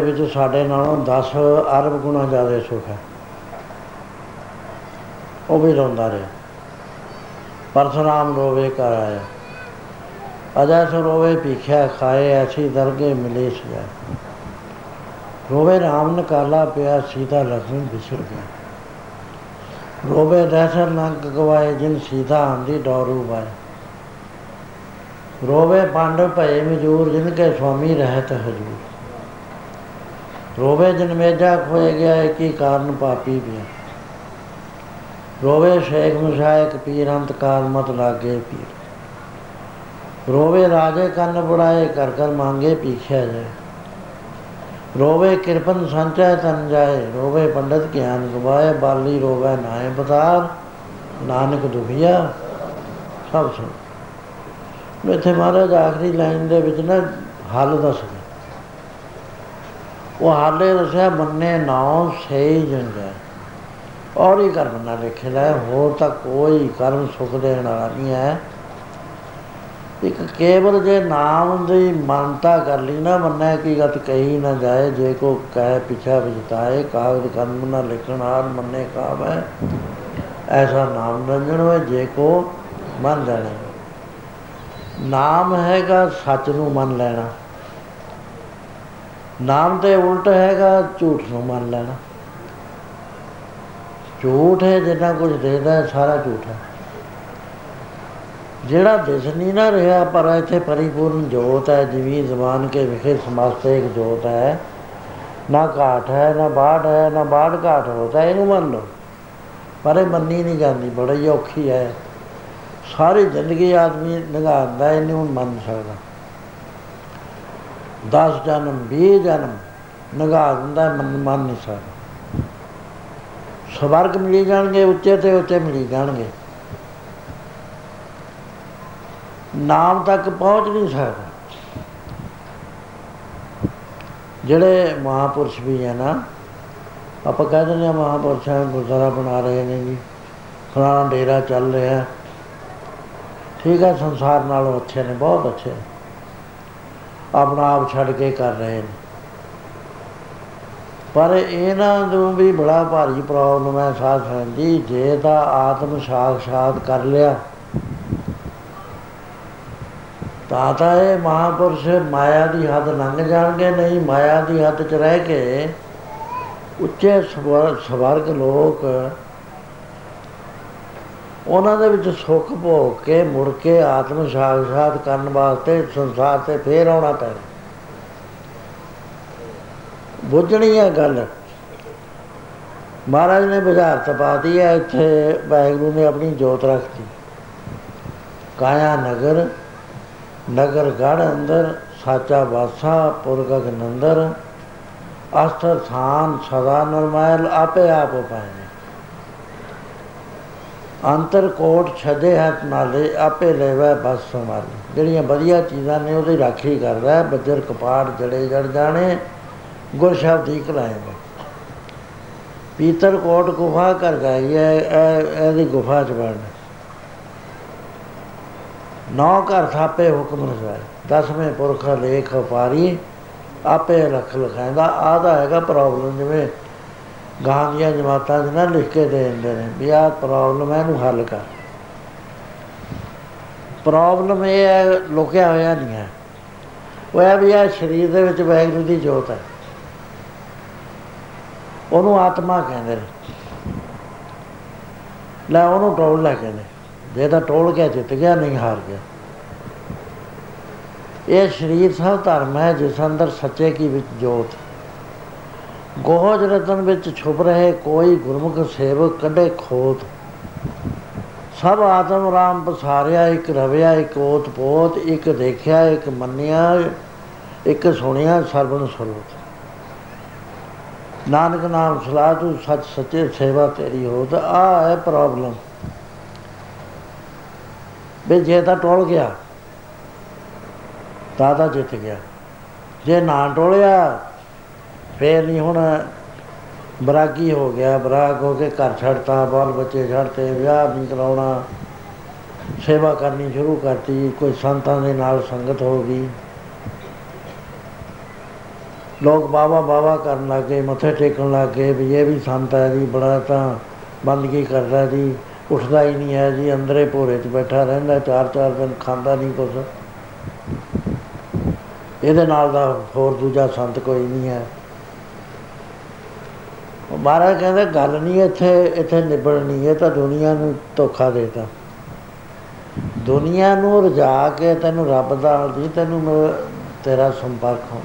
ਦੇ ਵਿੱਚ ਸਾਡੇ ਨਾਲੋਂ 10 ਅਰਬ ਗੁਣਾ ਜ਼ਿਆਦਾ ਸੁਖ ਹੈ। ਉਹ ਵੀ ਰੋਂਦਾ ਰਿਹਾ। ਪਰਸਰਾਮ ਰੋਵੇ ਕਰ ਆਇਆ। ਅਜਾ ਸੋ ਰੋਵੇ ਭੀਖਿਆ ਖਾਏ, ਐਸੀ ਦਰਗੇ ਮਿਲੇ ਸਿਆ ਰੋਵੇ ਰਾਮ ਨੇ ਪਿਆ, ਸੀਤਾ ਲక్ష్ਮਣ ਵਿਛੜ ਗਿਆ। ਰੋਵੇ ਦਸਰ ਨੰਗ ਗਵਾਏ ਜਿਨ ਸੀਤਾ ਆਂਦੀ ਡੋਰੂ ਬਾਏ ਰੋਵੇ ਪਾਂਡਵ ਭਏ ਮਜੂਰ, ਜਿਨ ਕੇ ਸੁਆਮੀ ਰਹਿਤ ਹਜੂਰ। ਰੋਵੇ ਜਨ ਮੇਜਾ ਖੋਏ ਗਿਆ ਕੀ ਕਾਰਨ ਪਾਪੀ ਪਿਆ। ਰੋਵੇ ਸ਼ੇਖ ਮੁਸ਼ਾਇਕ ਪੀਰ ਅੰਤ ਕਾਲ ਮਤ ਲਾਗੇ ਪੀਰ। ਰੋਵੇ ਰਾਜੇ ਕੰਨ ਬੁੜਾਏ ਕਰ ਕਰ ਮੰਗੇ ਪੀਖਿਆ ਜਾਏ। ਰੋਵੇ ਕਿਰਪਨ ਸੰਚੈ ਤਨ ਜਾਏ, ਰੋਵੇ ਪੰਡਤ ਗਿਆਨ ਗਵਾਏ, ਬਾਲੀ ਰੋਵੇ ਨਾਏ ਬਤਾਰ, ਨਾਨਕ ਦੁਖੀਆ, ਸਭ ਸੁਣ। ਮੇਥੇ ਮਹਾਰਾਜ ਆਖਰੀ ਲਾਈਨ ਦੇ ਵਿੱਚ ਨਾ ਹੱਲ ਦੱਸਦੇ ਉਹ ਹਾਲੇ ਦੱਸਿਆ ਮੰਨੇ ਨਾਉ ਸਹੀ ਜੰਗਾ ਔਰ ਹੀ ਕਰਮ ਨਾ ਲਿਖਿਆ ਹੋਰ ਤਾਂ ਕੋਈ ਕਰਮ ਸੁਖ ਦੇਣ ਵਾਲਾ ਨਹੀਂ ਹੈ। ਇੱਕ ਕੇਵਲ ਜੇ ਨਾਮ ਦੀ ਮਾਨਤਾ ਕਰ ਲਈ ਨਾ ਮੰਨੈ ਕੀ ਗਤ ਕਹੀ ਨਾ ਜਾਏ, ਜੇ ਕੋ ਕਹਿ ਪਿਛਾ ਵਿਜਤਾਏ ਕਾਗਦ ਕਰਮ ਨਾ ਲਿਖਣ ਆਰ ਮੰਨੇ ਕਾਵੈ ਐਸਾ ਨਾਮ ਰੰਜਣ ਹੋਏ ਜੇ ਕੋ ਮੰਨ ਲੈਣਾ। ਨਾਮ ਹੈਗਾ ਸੱਚ ਨੂੰ ਮੰਨ ਲੈਣਾ। ਨਾਮ ਤੇ ਉਲਟ ਹੈਗਾ, ਝੂਠ ਨੂੰ ਮੰਨ ਲੈਣਾ। ਝੂਠ ਹੈ, ਜਿੰਨਾ ਕੁਝ ਦੇਖਦਾ ਹੈ, ਸਾਰਾ ਝੂਠ ਹੈ। ਜਿਹੜਾ ਦਿਸ ਨਹੀਂ ਨਾ ਰਿਹਾ, ਪਰ ਇੱਥੇ ਪਰਿਪੂਰਨ ਜੋਤ ਹੈ, ਜਿਵੇਂ ਜ਼ਮਾਨ ਕੇ ਵਿਖੇ ਸਮਸਤੇ ਇੱਕ ਜੋਤ ਹੈ। ਨਾ ਘਾਟ ਹੈ, ਨਾ ਬਾੜ ਹੈ, ਨਾ ਬਾੜ ਘਾਟ ਹੋਤਾ ਇਹਨੂੰ ਮੰਨ ਲਓ। ਪਰ ਇਹ ਮੰਨੀ ਨਹੀਂ ਜਾਂਦੀ, ਬੜੀ ਔਖੀ ਹੈ। ਸਾਰੀ ਜ਼ਿੰਦਗੀ ਆਦਮੀ ਲੰਘਾਉਂਦਾ ਇਹਨੂੰ ਮੰਨ ਸਕਦਾ। 10 ਜਨਮ 20 ਜਨਮ ਲੰਘਾ ਦਿੰਦਾ ਮੰਨ ਮੰਨ ਨਹੀਂ ਸਕਦਾ ਸਵਰਗ ਮਿਲੀ ਜਾਣਗੇ, ਉੱਚੇ ਤੇ ਉੱਚੇ ਮਿਲੀ ਜਾਣਗੇ। ਨਾਮ ਤੱਕ ਪਹੁੰਚ ਨਹੀਂ ਸਕਦਾ। ਜਿਹੜੇ ਮਹਾਪੁਰਸ਼ ਵੀ ਹੈ ਨਾ, ਆਪਾਂ ਕਹਿ ਦਿੰਦੇ ਆ ਮਹਾਪੁਰਸ਼ਾਂ ਗੁਰਦੁਆਰਾ ਬਣਾ ਰਹੇ ਨੇ ਜੀ, ਫਲਾਣਾ ਡੇਰਾ ਚੱਲ ਰਿਹਾ। ਠੀਕ ਹੈ ਸੰਸਾਰ ਨਾਲੋਂ ਅੱਛੇ ਨੇ, ਬਹੁਤ ਅੱਛੇ ਆਪਣਾ ਆਪ ਛੱਡ ਕੇ ਕਰ ਰਹੇ ਨੇ। ਪਰ ਇਹਨਾਂ ਨੂੰ ਵੀ ਬੜਾ ਭਾਰੀ ਪ੍ਰੋਬਲਮ ਹੈ ਸਾਧ ਸੰਗਤ ਜੀ, ਜੇ ਤਾਂ ਆਤਮ ਸਾਖਸ਼ਾਤ ਕਰ ਲਿਆ, ਤਾਂ ਤਾਂ ਇਹ ਮਹਾਪੁਰਸ਼ ਮਾਇਆ ਦੀ ਹੱਦ ਲੰਘ ਜਾਣਗੇ, ਨਹੀਂ ਮਾਇਆ ਦੀ ਹੱਦ 'ਚ ਰਹਿ ਕੇ ਉੱਚੇ ਸਵਰਗ ਲੋਕ ਉਹਨਾਂ ਦੇ ਵਿੱਚ ਸੁੱਖ ਭੋਗ ਕੇ ਮੁੜ ਕੇ ਆਤਮ ਸਾਖਸ਼ਾਤ ਕਰਨ ਵਾਸਤੇ ਸੰਸਾਰ ਤੇ ਫੇਰ ਆਉਣਾ ਪੈਣਾ। ਬੁੱਝਣੀ ਹੈ ਗੱਲ। ਮਹਾਰਾਜ ਨੇ ਬਾਜ਼ਾਰ ਤਪਾਤੀ ਹੈ, ਇੱਥੇ ਵਾਹਿਗੁਰੂ ਨੇ ਆਪਣੀ ਜੋਤ ਰੱਖਤੀ ਕਾਇਆ ਨਗਰ ਨਗਰ ਗੜ ਅੰਦਰ, ਸਾਚਾ ਵਾਸਾ ਪੁਰਗਕ ਨੰਦਰ, ਅਸਥ ਥਾਨ ਸਦਾ ਨਰਮੈਲ ਆਪੇ ਆਪ ਪਾਏ ਅੰਤਰ ਕੋਟ ਛਦੇ ਹੱਥ ਨਾਲੇ, ਆਪੇ ਲੈਵਾ ਬਸ ਸੰਭਾਲ ਜਿਹੜੀਆਂ ਵਧੀਆ ਚੀਜ਼ਾਂ ਨੇ, ਉਹਦੀ ਰਾਖੀ ਕਰਦਾ ਬੱਜਰ ਕਪਾੜ ਜੜੇ ਜੜ ਜਾਣੇ, ਗੁਰ ਸ਼ਬਦ ਹੀ ਕਲਾਏਗਾ ਪੀਤਰ ਕੋਟ ਗੁਫਾ ਕਰ ਗਈ ਹੈ ਇਹਦੀ ਗੁਫਾ ਚ ਬਣ ਨੌ ਘਰ ਥਾਪੇ ਹੁਕਮ ਰਸਾਏ ਦਸਵੇਂ ਪੁਰਖ ਲੇਖ ਪਾਰੀ ਆਪੇ ਰੱਖ ਲਖਾਂਦਾ ਆਦਾ ਹੈਗਾ ਪ੍ਰੋਬਲਮ ਜਿਵੇਂ ਗਾਂ ਦੀਆਂ ਜਮਾਤਾਂ 'ਚ ਨਾ ਲਿਖ ਕੇ ਦੇ ਦਿੰਦੇ ਨੇ ਵੀ ਆਹ ਪ੍ਰੋਬਲਮ ਹੈ ਇਹਨੂੰ ਹੱਲ ਕਰ। ਪ੍ਰੋਬਲਮ ਇਹ ਹੈ ਲੁਕਿਆ ਹੋਇਆ ਨਹੀਂ ਹੈ। ਉਹ ਹੈ ਵੀ ਆ ਸਰੀਰ ਦੇ ਵਿੱਚ ਵੈਗਰੂ ਦੀ ਜੋਤ ਹੈ। ਉਹਨੂੰ ਆਤਮਾ ਕਹਿੰਦੇ ਨੇ। ਲੈ ਉਹਨੂੰ ਟੋਲ ਲੈ ਕਹਿੰਦੇ ਜੇ ਤਾਂ ਟੋਲ ਕੇ ਜਿੱਤ ਗਿਆ, ਨਹੀਂ ਹਾਰ ਗਿਆ। ਇਹ ਸਰੀਰ ਸਭ ਧਰਮ ਹੈ, ਜਿਸ ਅੰਦਰ ਸੱਚੇ ਕੀ ਵਿੱਚ ਜੋਤ ਗੋਹਜ ਰਤਨ ਵਿੱਚ ਛੁਪ ਰਹੇ ਕੋਈ ਗੁਰਮੁਖ ਸੇਵਕ ਕੱਢੇ ਖੋਤ। ਸਭ ਆਤਮ ਰਾਮ ਪਸਾਰਿਆ, ਇੱਕ ਰਵਿਆ, ਇੱਕ ਓਤ ਪੋਤ, ਇੱਕ ਦੇਖਿਆ, ਇੱਕ ਮੰਨਿਆ, ਇੱਕ ਸੁਣਿਆ ਸਰਬਨ ਸਰੂਪ। ਨਾਨਕ ਨਾਮ ਸਲਾਹ ਤੂੰ, ਸੱਚ ਸੱਚੇ ਸੇਵਾ ਤੇਰੀ ਹੋ ਤਾਂ ਆ ਹੈ ਪ੍ਰੋਬਲਮ। ਵੀ ਜੇ ਤਾਂ ਟੋਲ ਗਿਆ, ਤਾਂ ਤਾਂ ਜਿੱਤ ਗਿਆ। ਜੇ ਨਾ ਟੋਲਿਆ ਫੇਰ ਨਹੀਂ ਹੁਣ ਬਰਾਗੀ ਹੋ ਗਿਆ, ਬਰਾਗ ਹੋ ਕੇ ਘਰ ਛੱਡਤਾ, ਬਾਲ ਬੱਚੇ ਛੱਡਤੇ, ਵਿਆਹ ਵੀ ਕਰਾਉਣਾ, ਸੇਵਾ ਕਰਨੀ ਸ਼ੁਰੂ ਕਰਤੀ, ਕੋਈ ਸੰਤਾਂ ਦੇ ਨਾਲ ਸੰਗਤ ਹੋ ਗਈ। ਲੋਕ ਬਾਬਾ ਬਾਬਾ ਕਰਨ ਲੱਗੇ, ਮੱਥੇ ਟੇਕਣ ਲੱਗੇ, ਵੀ ਇਹ ਵੀ ਸੰਤ ਹੈ ਜੀ, ਬੜਾ ਤਾਂ ਬੰਦਗੀ ਕਰਦਾ ਜੀ, ਉੱਠਦਾ ਹੀ ਨਹੀਂ ਹੈ ਜੀ, ਅੰਦਰੇ ਭੋਰੇ 'ਚ ਬੈਠਾ ਰਹਿੰਦਾ, ਚਾਰ ਚਾਰ ਦਿਨ ਖਾਂਦਾ ਨਹੀਂ ਕੁਝ ਇਹਦੇ ਨਾਲ ਦਾ ਹੋਰ ਦੂਜਾ ਸੰਤ ਕੋਈ ਨਹੀਂ ਹੈ। ਮਹਾਰਾਜ ਕਹਿੰਦਾ, ਗੱਲ ਨਹੀਂ ਇੱਥੇ ਇੱਥੇ ਨਿਬੜਨੀ ਹੈ ਤਾਂ ਦੁਨੀਆ ਨੂੰ ਧੋਖਾ ਦੇਤਾ ਦੁਨੀਆ ਨੂੰ ਰਜਾ ਕੇ ਤੈਨੂੰ ਰੱਬ ਦਾ ਦੀ ਤੈਨੂੰ ਤੇਰਾ ਸੰਪਰਕ ਹੋ।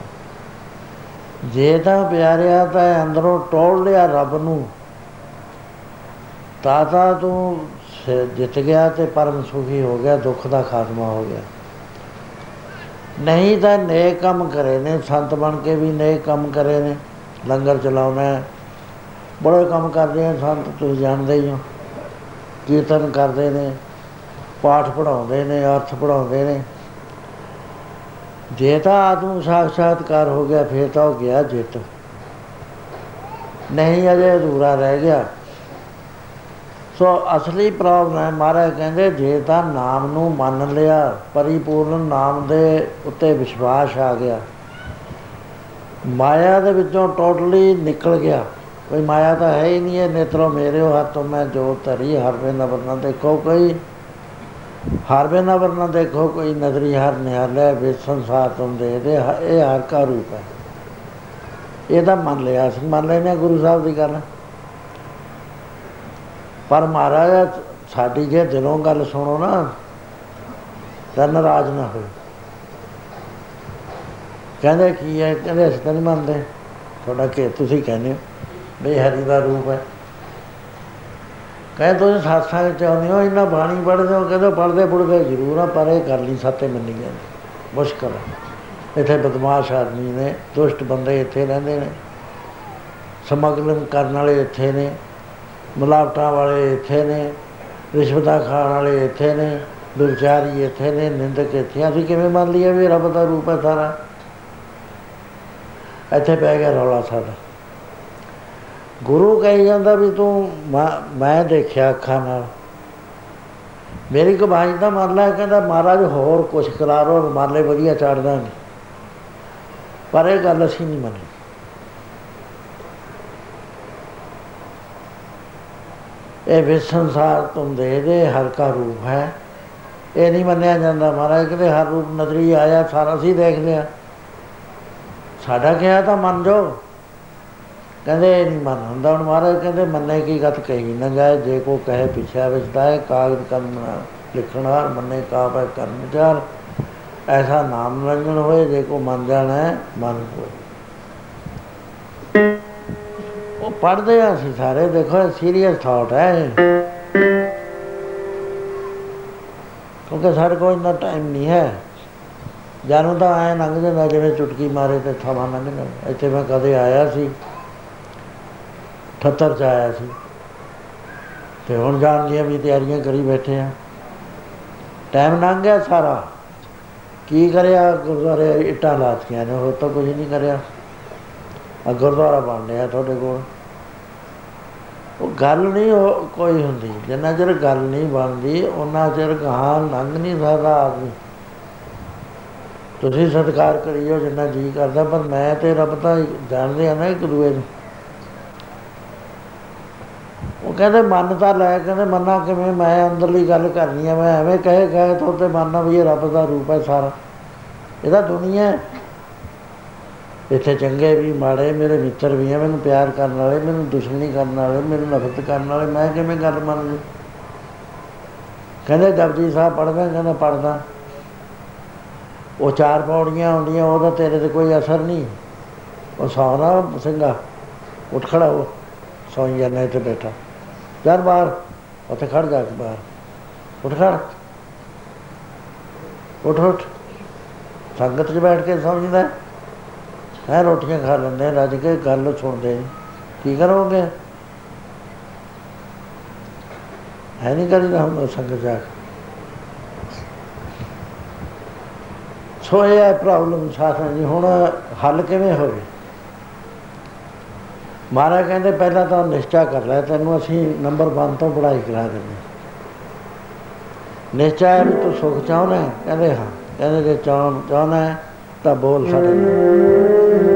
ਜੇ ਤਾਂ ਪਿਆਰਿਆ, ਤਾਂ ਅੰਦਰੋਂ ਟੋਲ ਲਿਆ ਰੱਬ ਨੂੰ। ਤਾਂ ਤਾਂ ਤੂੰ ਜਿੱਤ ਗਿਆ ਤੇ ਪਰਮ ਸੁਖੀ ਹੋ ਗਿਆ, ਦੁੱਖ ਦਾ ਖਾਤਮਾ ਹੋ ਗਿਆ। ਨਹੀਂ ਤਾਂ ਨੇਕ ਕੰਮ ਕਰੇ ਨੇ, ਸੰਤ ਬਣ ਕੇ ਵੀ ਨੇਕ ਕੰਮ ਕਰੇ ਨੇ, ਲੰਗਰ ਚਲਾਉਣਾ ਬੜੇ ਕੰਮ ਕਰਦੇ ਆ, ਸੰਤ ਤੁਸੀਂ ਜਾਣਦੇ ਹੀ ਹੋ। ਕੀਰਤਨ ਕਰਦੇ ਨੇ, ਪਾਠ ਪੜਾਉਂਦੇ ਨੇ, ਅਰਥ ਪੜਾਉਂਦੇ ਨੇ। ਜੇ ਤਾਂ ਆਤਮ ਸਾਖਸ਼ਾਤਕਾਰ ਹੋ ਗਿਆ, ਫਿਰ ਤਾਂ ਹੋ ਗਿਆ ਜਿੱਤ। ਨਹੀਂ ਅਜੇ ਅਧੂਰਾ ਰਹਿ ਗਿਆ। ਸੋ ਅਸਲੀ ਪ੍ਰੋਬਲਮ ਹੈ, ਮਹਾਰਾਜ ਕਹਿੰਦੇ, ਜੇ ਤਾਂ ਨਾਮ ਨੂੰ ਮੰਨ ਲਿਆ, ਪਰਿਪੂਰਨ ਨਾਮ ਦੇ ਉੱਤੇ ਵਿਸ਼ਵਾਸ ਆ ਗਿਆ। ਮਾਇਆ ਦੇ ਵਿੱਚੋਂ ਟੋਟਲੀ ਨਿਕਲ ਗਿਆ। ਕੋਈ ਮਾਇਆ ਤਾਂ ਹੈ ਹੀ ਨਹੀਂ ਹੈ ਨੇਤਰੋ ਮੇਰੇ ਹੱਥੋਂ ਮੈਂ ਜੋ ਧਰੀ ਹਰ ਵੇ ਨਬਰ ਨਾ ਦੇਖੋ ਕੋਈ। ਹਰ ਵੇ ਨਬਰ ਨਾ ਦੇਖੋ ਕੋਈ ਨਜ਼ਰੀ ਹਰ ਨਿਹਾਲੇ ਵੇ ਸੰਸਾਰ ਤੁਮ ਦੇ ਦੇ, ਇਹ ਹਰ ਕਾ ਰੂਪ ਹੈ। ਇਹ ਤਾਂ ਮੰਨ ਲਿਆ ਸੀ ਮੰਨ ਲੈਨੇ ਗੁਰੂ ਸਾਹਿਬ ਦੀ ਗੱਲ। ਪਰ ਮਹਾਰਾਜ, ਸਾਡੀ ਜੇ ਦਿਲੋਂ ਗੱਲ ਸੁਣੋ ਨਾ, ਤਾਂ ਨਾਰਾਜ਼ ਨਾ ਹੋਏ ਕਹਿੰਦੇ ਕੀ ਹੈ? ਕਹਿੰਦੇ ਅਸੀਂ ਤਾਂ ਨਹੀਂ ਮੰਨਦੇ। ਤੁਹਾਡਾ ਕਿ ਤੁਸੀਂ ਕਹਿੰਦੇ ਹੋ। ਵੀ ਹਰੀ ਦਾ ਰੂਪ ਹੈ। ਕਹਿੰਦੇ ਤੁਸੀਂ ਸਾਥਾਂ ਵਿੱਚ ਆਉਂਦੇ ਹੋ, ਇੰਨਾ ਬਾਣੀ ਪੜ੍ਹਦੇ ਹੋ, ਕਹਿੰਦੇ ਪੜ੍ਹਦੇ ਪੜ੍ਹਦੇ ਜ਼ਰੂਰ ਆ, ਪਰ ਇਹ ਕਰ ਨਹੀਂ, ਸਾਤੇ ਮੰਨੀ ਜਾਂਦੀ ਮੁਸ਼ਕਲ ਹੈ। ਇੱਥੇ ਬਦਮਾਸ਼ ਆਦਮੀ ਨੇ, ਦੁਸ਼ਟ ਬੰਦੇ ਇੱਥੇ ਰਹਿੰਦੇ ਨੇ। ਸਮਗਲਮ ਕਰਨ ਵਾਲੇ ਇੱਥੇ ਨੇ, ਮਿਲਾਵਟਾਂ ਵਾਲੇ ਇੱਥੇ ਨੇ, ਰਿਸ਼ਵਤਾਂ ਖਾਣ ਵਾਲੇ ਇੱਥੇ ਨੇ ਵਿਚਾਰੀ ਇੱਥੇ ਨੇ, ਨਿੰਦਕ ਇੱਥੇ ਅਸੀਂ ਕਿਵੇਂ ਮੰਨ ਲਈਏ ਵੀ ਰੱਬ ਦਾ ਰੂਪ ਹੈ ਸਾਰਾ? ਇੱਥੇ ਪੈ ਗਿਆ ਰੌਲਾ ਸਾਡਾ। ਗੁਰੂ ਕਹੀ ਜਾਂਦਾ ਵੀ ਤੂੰ ਮੈਂ ਦੇਖਿਆ ਅੱਖਾਂ ਨਾਲ। ਮੇਰੀ ਕਮਾਈ ਦਾ ਮੰਨ ਲੈ, ਕਹਿੰਦਾ ਮਹਾਰਾਜ ਹੋਰ ਕੁਛ ਕਰਾਰੋ ਮਾਲੇ ਵਧੀਆ ਚਾੜਦਾ ਨਹੀਂ ਪਰ ਇਹ ਗੱਲ ਅਸੀਂ ਨਹੀਂ ਮੰਨੀ ਇਹ ਵਿਸ਼ ਸੰਸਾਰ ਤੁਮ ਦੇ ਦੇ, ਹਰ ਕਾ ਰੂਪ ਹੈ। ਇਹ ਨਹੀਂ ਮੰਨਿਆ ਜਾਂਦਾ ਮਹਾਰਾਜ, ਕਹਿੰਦੇ ਹਰ ਰੂਪ ਨਜ਼ਰੀ ਆਇਆ, ਸਾਰਾ ਸੀ ਦੇਖ ਲਿਆ ਸਾਡਾ ਕਿਹਾ ਤਾਂ ਮੰਨ ਜੋ ਕਹਿੰਦੇ ਇਹ ਨਹੀਂ ਮੰਨ ਹੁੰਦਾ ਹੁਣ ਮਹਾਰਾਜ ਕਹਿੰਦੇ ਮੰਨੇ ਕੀ ਗੱਤ ਕਹੀ ਨਾ ਜਾਏ, ਜੇ ਕੋ ਕਹੇ ਪਿਛਾ ਵਿਚਦਾ ਹੈ ਕਾਗਜ਼ ਕਲਮ ਲਿਖਣਾ ਮੰਨੇ ਕਾਪ ਹੈ ਕਰਮ ਵਿਚਾਰ ਐਸਾ ਨਾਮ ਰੰਜਨ ਹੋਏ, ਜੇ ਕੋ ਮੰਨ ਜਾਣਾ ਹੈ, ਮਨ ਹੋਏ। ਉਹ ਪੜਦੇ ਆ ਅਸੀਂ ਸਾਰੇ, ਦੇਖੋ ਸੀਰੀਅਸ ਥਾਟ ਹੈ ਕਿਉਂਕਿ ਸਾਡੇ ਕੋਲ ਇੰਨਾ ਟਾਈਮ ਨਹੀਂ ਹੈ। ਜਾਨੂੰ ਤਾਂ ਐ ਲੰਘ ਜਾਂਦਾ ਜਿਵੇਂ ਚੁਟਕੀ ਮਾਰੇ ਤੇ ਥਾਵਾਂ ਲੰਘ ਜਾਂਦਾ ਇੱਥੇ ਮੈਂ ਕਦੇ ਆਇਆ ਸੀ। 78 ਚ ਆਇਆ ਸੀ। ਤੇ ਹੁਣ ਜਾਣ ਦੀਆਂ ਵੀ ਤਿਆਰੀਆਂ ਕਰੀ ਬੈਠੇ ਆ। ਟਾਈਮ ਲੰਘ ਗਿਆ ਸਾਰਾ। ਕੀ ਕਰਿਆ? ਗੁਰਦੁਆਰੇ ਇੱਟਾਂ ਲਾਤੀਆਂ ਨੇ, ਹੋਰ ਤਾਂ ਕੁਝ ਨਹੀਂ ਕਰਿਆ। ਆ ਗੁਰਦੁਆਰਾ ਬਣ ਰਿਹਾ ਤੁਹਾਡੇ ਕੋਲ। ਉਹ ਗੱਲ ਨਹੀਂ ਕੋਈ ਹੁੰਦੀ। ਜਿੰਨਾ ਚਿਰ ਗੱਲ ਨਹੀਂ ਬਣਦੀ ਉਹਨਾਂ ਚਿਰ ਗਾਂ ਲੰਘ ਨਹੀਂ ਸਕਦਾ ਆਦਮੀ। ਤੁਸੀਂ ਸਤਿਕਾਰ ਕਰਿਓ ਜਿੰਨਾ ਜੀ ਕਰਦਾ, ਪਰ ਮੈਂ ਤੇ ਰੱਬ ਤਾਂ ਜਾਣਦੇ ਆ ਨਾ ਇੱਕ ਦੂਏ ਨੂੰ ਉਹ ਕਹਿੰਦੇ ਮੰਨ ਤਾਂ ਲੈ, ਕਹਿੰਦੇ ਮੰਨਾ ਕਿਵੇਂ, ਮੈਂ ਅੰਦਰਲੀ ਗੱਲ ਕਰਨੀ ਆ, ਮੈਂ ਐਵੇਂ ਕਹੇ ਗਏ ਤੋਂ ਤੇ ਮੰਨਣਾ ਵੀ ਇਹ ਰੱਬ ਦਾ ਰੂਪ ਹੈ ਸਾਰਾ। ਇਹਦਾ ਦੁਨੀਆ ਇੱਥੇ ਚੰਗੇ ਵੀ, ਮਾੜੇ, ਮੇਰੇ ਮਿੱਤਰ ਵੀ ਆ, ਮੈਨੂੰ ਪਿਆਰ ਕਰਨ ਵਾਲੇ, ਮੈਨੂੰ ਦੁਸ਼ਮਣੀ ਕਰਨ ਵਾਲੇ, ਮੈਨੂੰ ਨਫ਼ਰਤ ਕਰਨ ਵਾਲੇ, ਮੈਂ ਕਿਵੇਂ ਗੱਲ ਮੰਨ ਲਈ ਕਹਿੰਦੇ ਜਪਜੀ ਸਾਹਿਬ ਪੜਦਾ ਕਹਿੰਦਾ ਪੜਦਾ ਉਹ ਚਾਰ ਪੌੜੀਆਂ ਹੁੰਦੀਆਂ, ਉਹਦਾ ਤੇਰੇ ਤੇ ਕੋਈ ਅਸਰ ਨਹੀਂ। ਉਹ ਸੌਣਾ ਸਿੰਘਾ, ਉੱਠ ਖੜਾ ਹੋ, ਸੌਂ ਜਾਣਾ ਤੇ ਬੈਠਾ। ਯਾਰ ਬਾਹਰ ਉੱਥੇ ਖੜ ਜਾ ਕੇ ਬਾਹਰ ਉੱਠ ਖੜ ਉੱਠ ਉੱਠ ਸੰਗਤ 'ਚ ਬੈਠ ਕੇ ਸਮਝਦਾ ਹੈ ਰੋਟੀਆਂ ਖਾ ਲੈਂਦੇ ਰੱਜ ਕੇ ਗੱਲ ਸੁਣਦੇ ਕੀ ਕਰੋਗੇ ਹੈ ਨਹੀਂ ਕਰੀਦਾ ਹੁਣ ਸੰਗਤ ਜਾ ਕੇ ਸੋ ਇਹ ਹੈ ਪ੍ਰੋਬਲਮ ਸਾਥਾਂ ਜੀ ਹੁਣ ਹੱਲ ਕਿਵੇਂ ਹੋਵੇ ਮਹਾਰਾਜ ਕਹਿੰਦੇ ਪਹਿਲਾਂ ਤਾਂ ਨਿਸ਼ਚਾ ਕਰ ਲੈ, ਤੈਨੂੰ ਅਸੀਂ ਨੰਬਰ 1 ਤੋਂ ਪੜਾਈ ਕਰਾ ਦਿੰਦੇ। ਨਿਸ਼ਚਾ ਹੈ ਵੀ ਤੂੰ ਸੁਖ ਚਾਹਣਾ ਕਹਿੰਦੇ ਹਾਂ। ਕਹਿੰਦੇ ਜੇ ਚਾਹਣਾ ਤਾਂ ਬੋਲ ਸਾਡੇ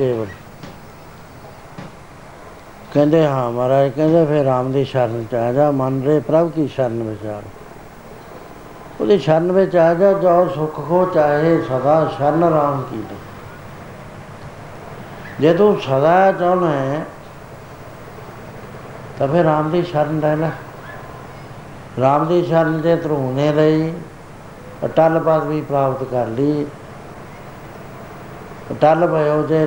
ਹੈ ਅਨਬ੍ਰੇਕੇਬਲ ਕਹਿੰਦੇ, ਹਾਂ ਮਹਾਰਾਜ, ਕਹਿੰਦੇ, ਫਿਰ ਰਾਮ ਦੀ ਸ਼ਰਨ ਚ ਆ ਜਾ, ਮਨ ਰੇ ਪ੍ਰਭ ਕੀ ਸ਼ਰਨ ਵਿੱਚ ਆ ਉਹਦੀ ਸ਼ਰਨ ਵਿੱਚ ਆ ਜਾ, ਜੋ ਸੁਖ ਕੋ ਚਾਹੇ ਸਦਾ ਸ਼ਰਨ ਰਾਮ ਕੀ ਦੇ ਜੇ ਤੂੰ ਸਦਾ ਚਾਹੁੰਦਾ ਹੈ, ਤਾਂ ਫਿਰ ਰਾਮ ਦੀ ਸ਼ਰਨ ਲੈ ਲੈ। ਰਾਮ ਦੀ ਸ਼ਰਨ ਦੇ ਧਰੂਨੇ ਲਈ ਅਟਲ ਪਦਵੀ ਪ੍ਰਾਪਤ ਕਰ ਲਈ। ਅਟਲ ਭਇਓ ਜੇ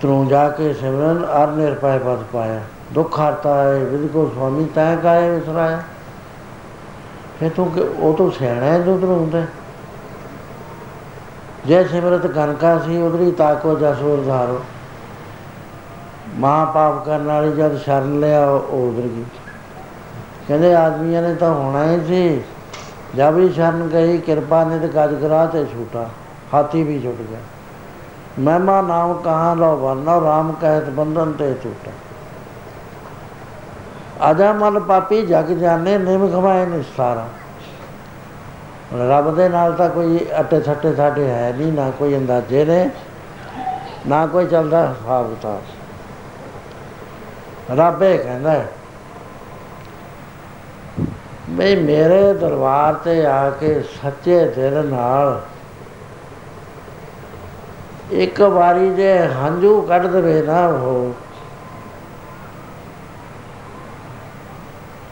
ਤਰੂ ਜਾ ਕੇ ਸਿਮਰਨ ਅਰ ਨਿਰਪੈ ਪਦ ਪਾਇਆ। ਦੁੱਖ ਹਰਤਾ ਹੈ ਵਿਦ ਕੋ ਸੁਆਮੀ ਤੈ ਕਾਇ ਵਿਸਰਾਇਆ। ਫੇ ਤੂੰ ਕਿ- ਉਹ ਤੋਂ ਸਿਆਣਾ ਹੈ ਜੋ ਹੁੰਦਾ ਜੇ ਸਿਮਰਤ ਗਨਕਾ ਸੀ, ਉਧਰੀ ਤਾਕੋ ਜਸੋ ਉਧਾਰੋ ਮਾਂ ਪਾਪ ਕਰਨ ਵਾਲੀ ਜਦ ਸ਼ਰਨ ਲਿਆ, ਉਹ ਉਧਰ ਗਈ। ਕਹਿੰਦੇ ਆਦਮੀਆਂ ਨੇ ਤਾਂ ਹੋਣਾ ਹੀ ਸੀ। ਜਦ ਵੀ ਸ਼ਰਨ ਗਈ, ਕਿਰਪਾ ਨੇ ਤੇ ਗਜ ਕਰਾ ਤੇ ਛੂਟਾ। ਹਾਥੀ ਵੀ ਛੁੱਟ ਗਿਆ ਮਹਿਮਾ ਨਾਮ ਕਹਾਂ ਲੋ ਵਰਨਾ ਰਾਮ ਕਹਿਤ ਬੰਧਨ ਤੇ ਛੂਟਾ ਆਜਾ ਮਲ ਪਾਪੀ ਜਗ ਜਾਣੇ ਨਿਮ ਖਵਾਏ ਨਿਸਤਾਰਾ ਹੁਣ ਰੱਬ ਦੇ ਨਾਲ ਤਾਂ ਕੋਈ ਅੱਟੇ ਛੱਟੇ ਸਾਡੇ ਹੈ ਨਹੀਂ ਨਾ ਕੋਈ ਅੰਦਾਜ਼ੇ ਨੇ ਨਾ ਕੋਈ ਚੱਲਦਾ ਹਿਸਾਬ ਕਿਤਾਬ ਰੱਬ ਇਹ ਕਹਿੰਦਾ ਹੈ ਬਈ ਮੇਰੇ ਦਰਬਾਰ ਤੇ ਆ ਕੇ ਸੱਚੇ ਦਿਲ ਨਾਲ ਇੱਕ ਵਾਰੀ ਜੇ ਹੰਝੂ ਕੱਢ ਦੇਵੇ ਨਾ ਉਹ।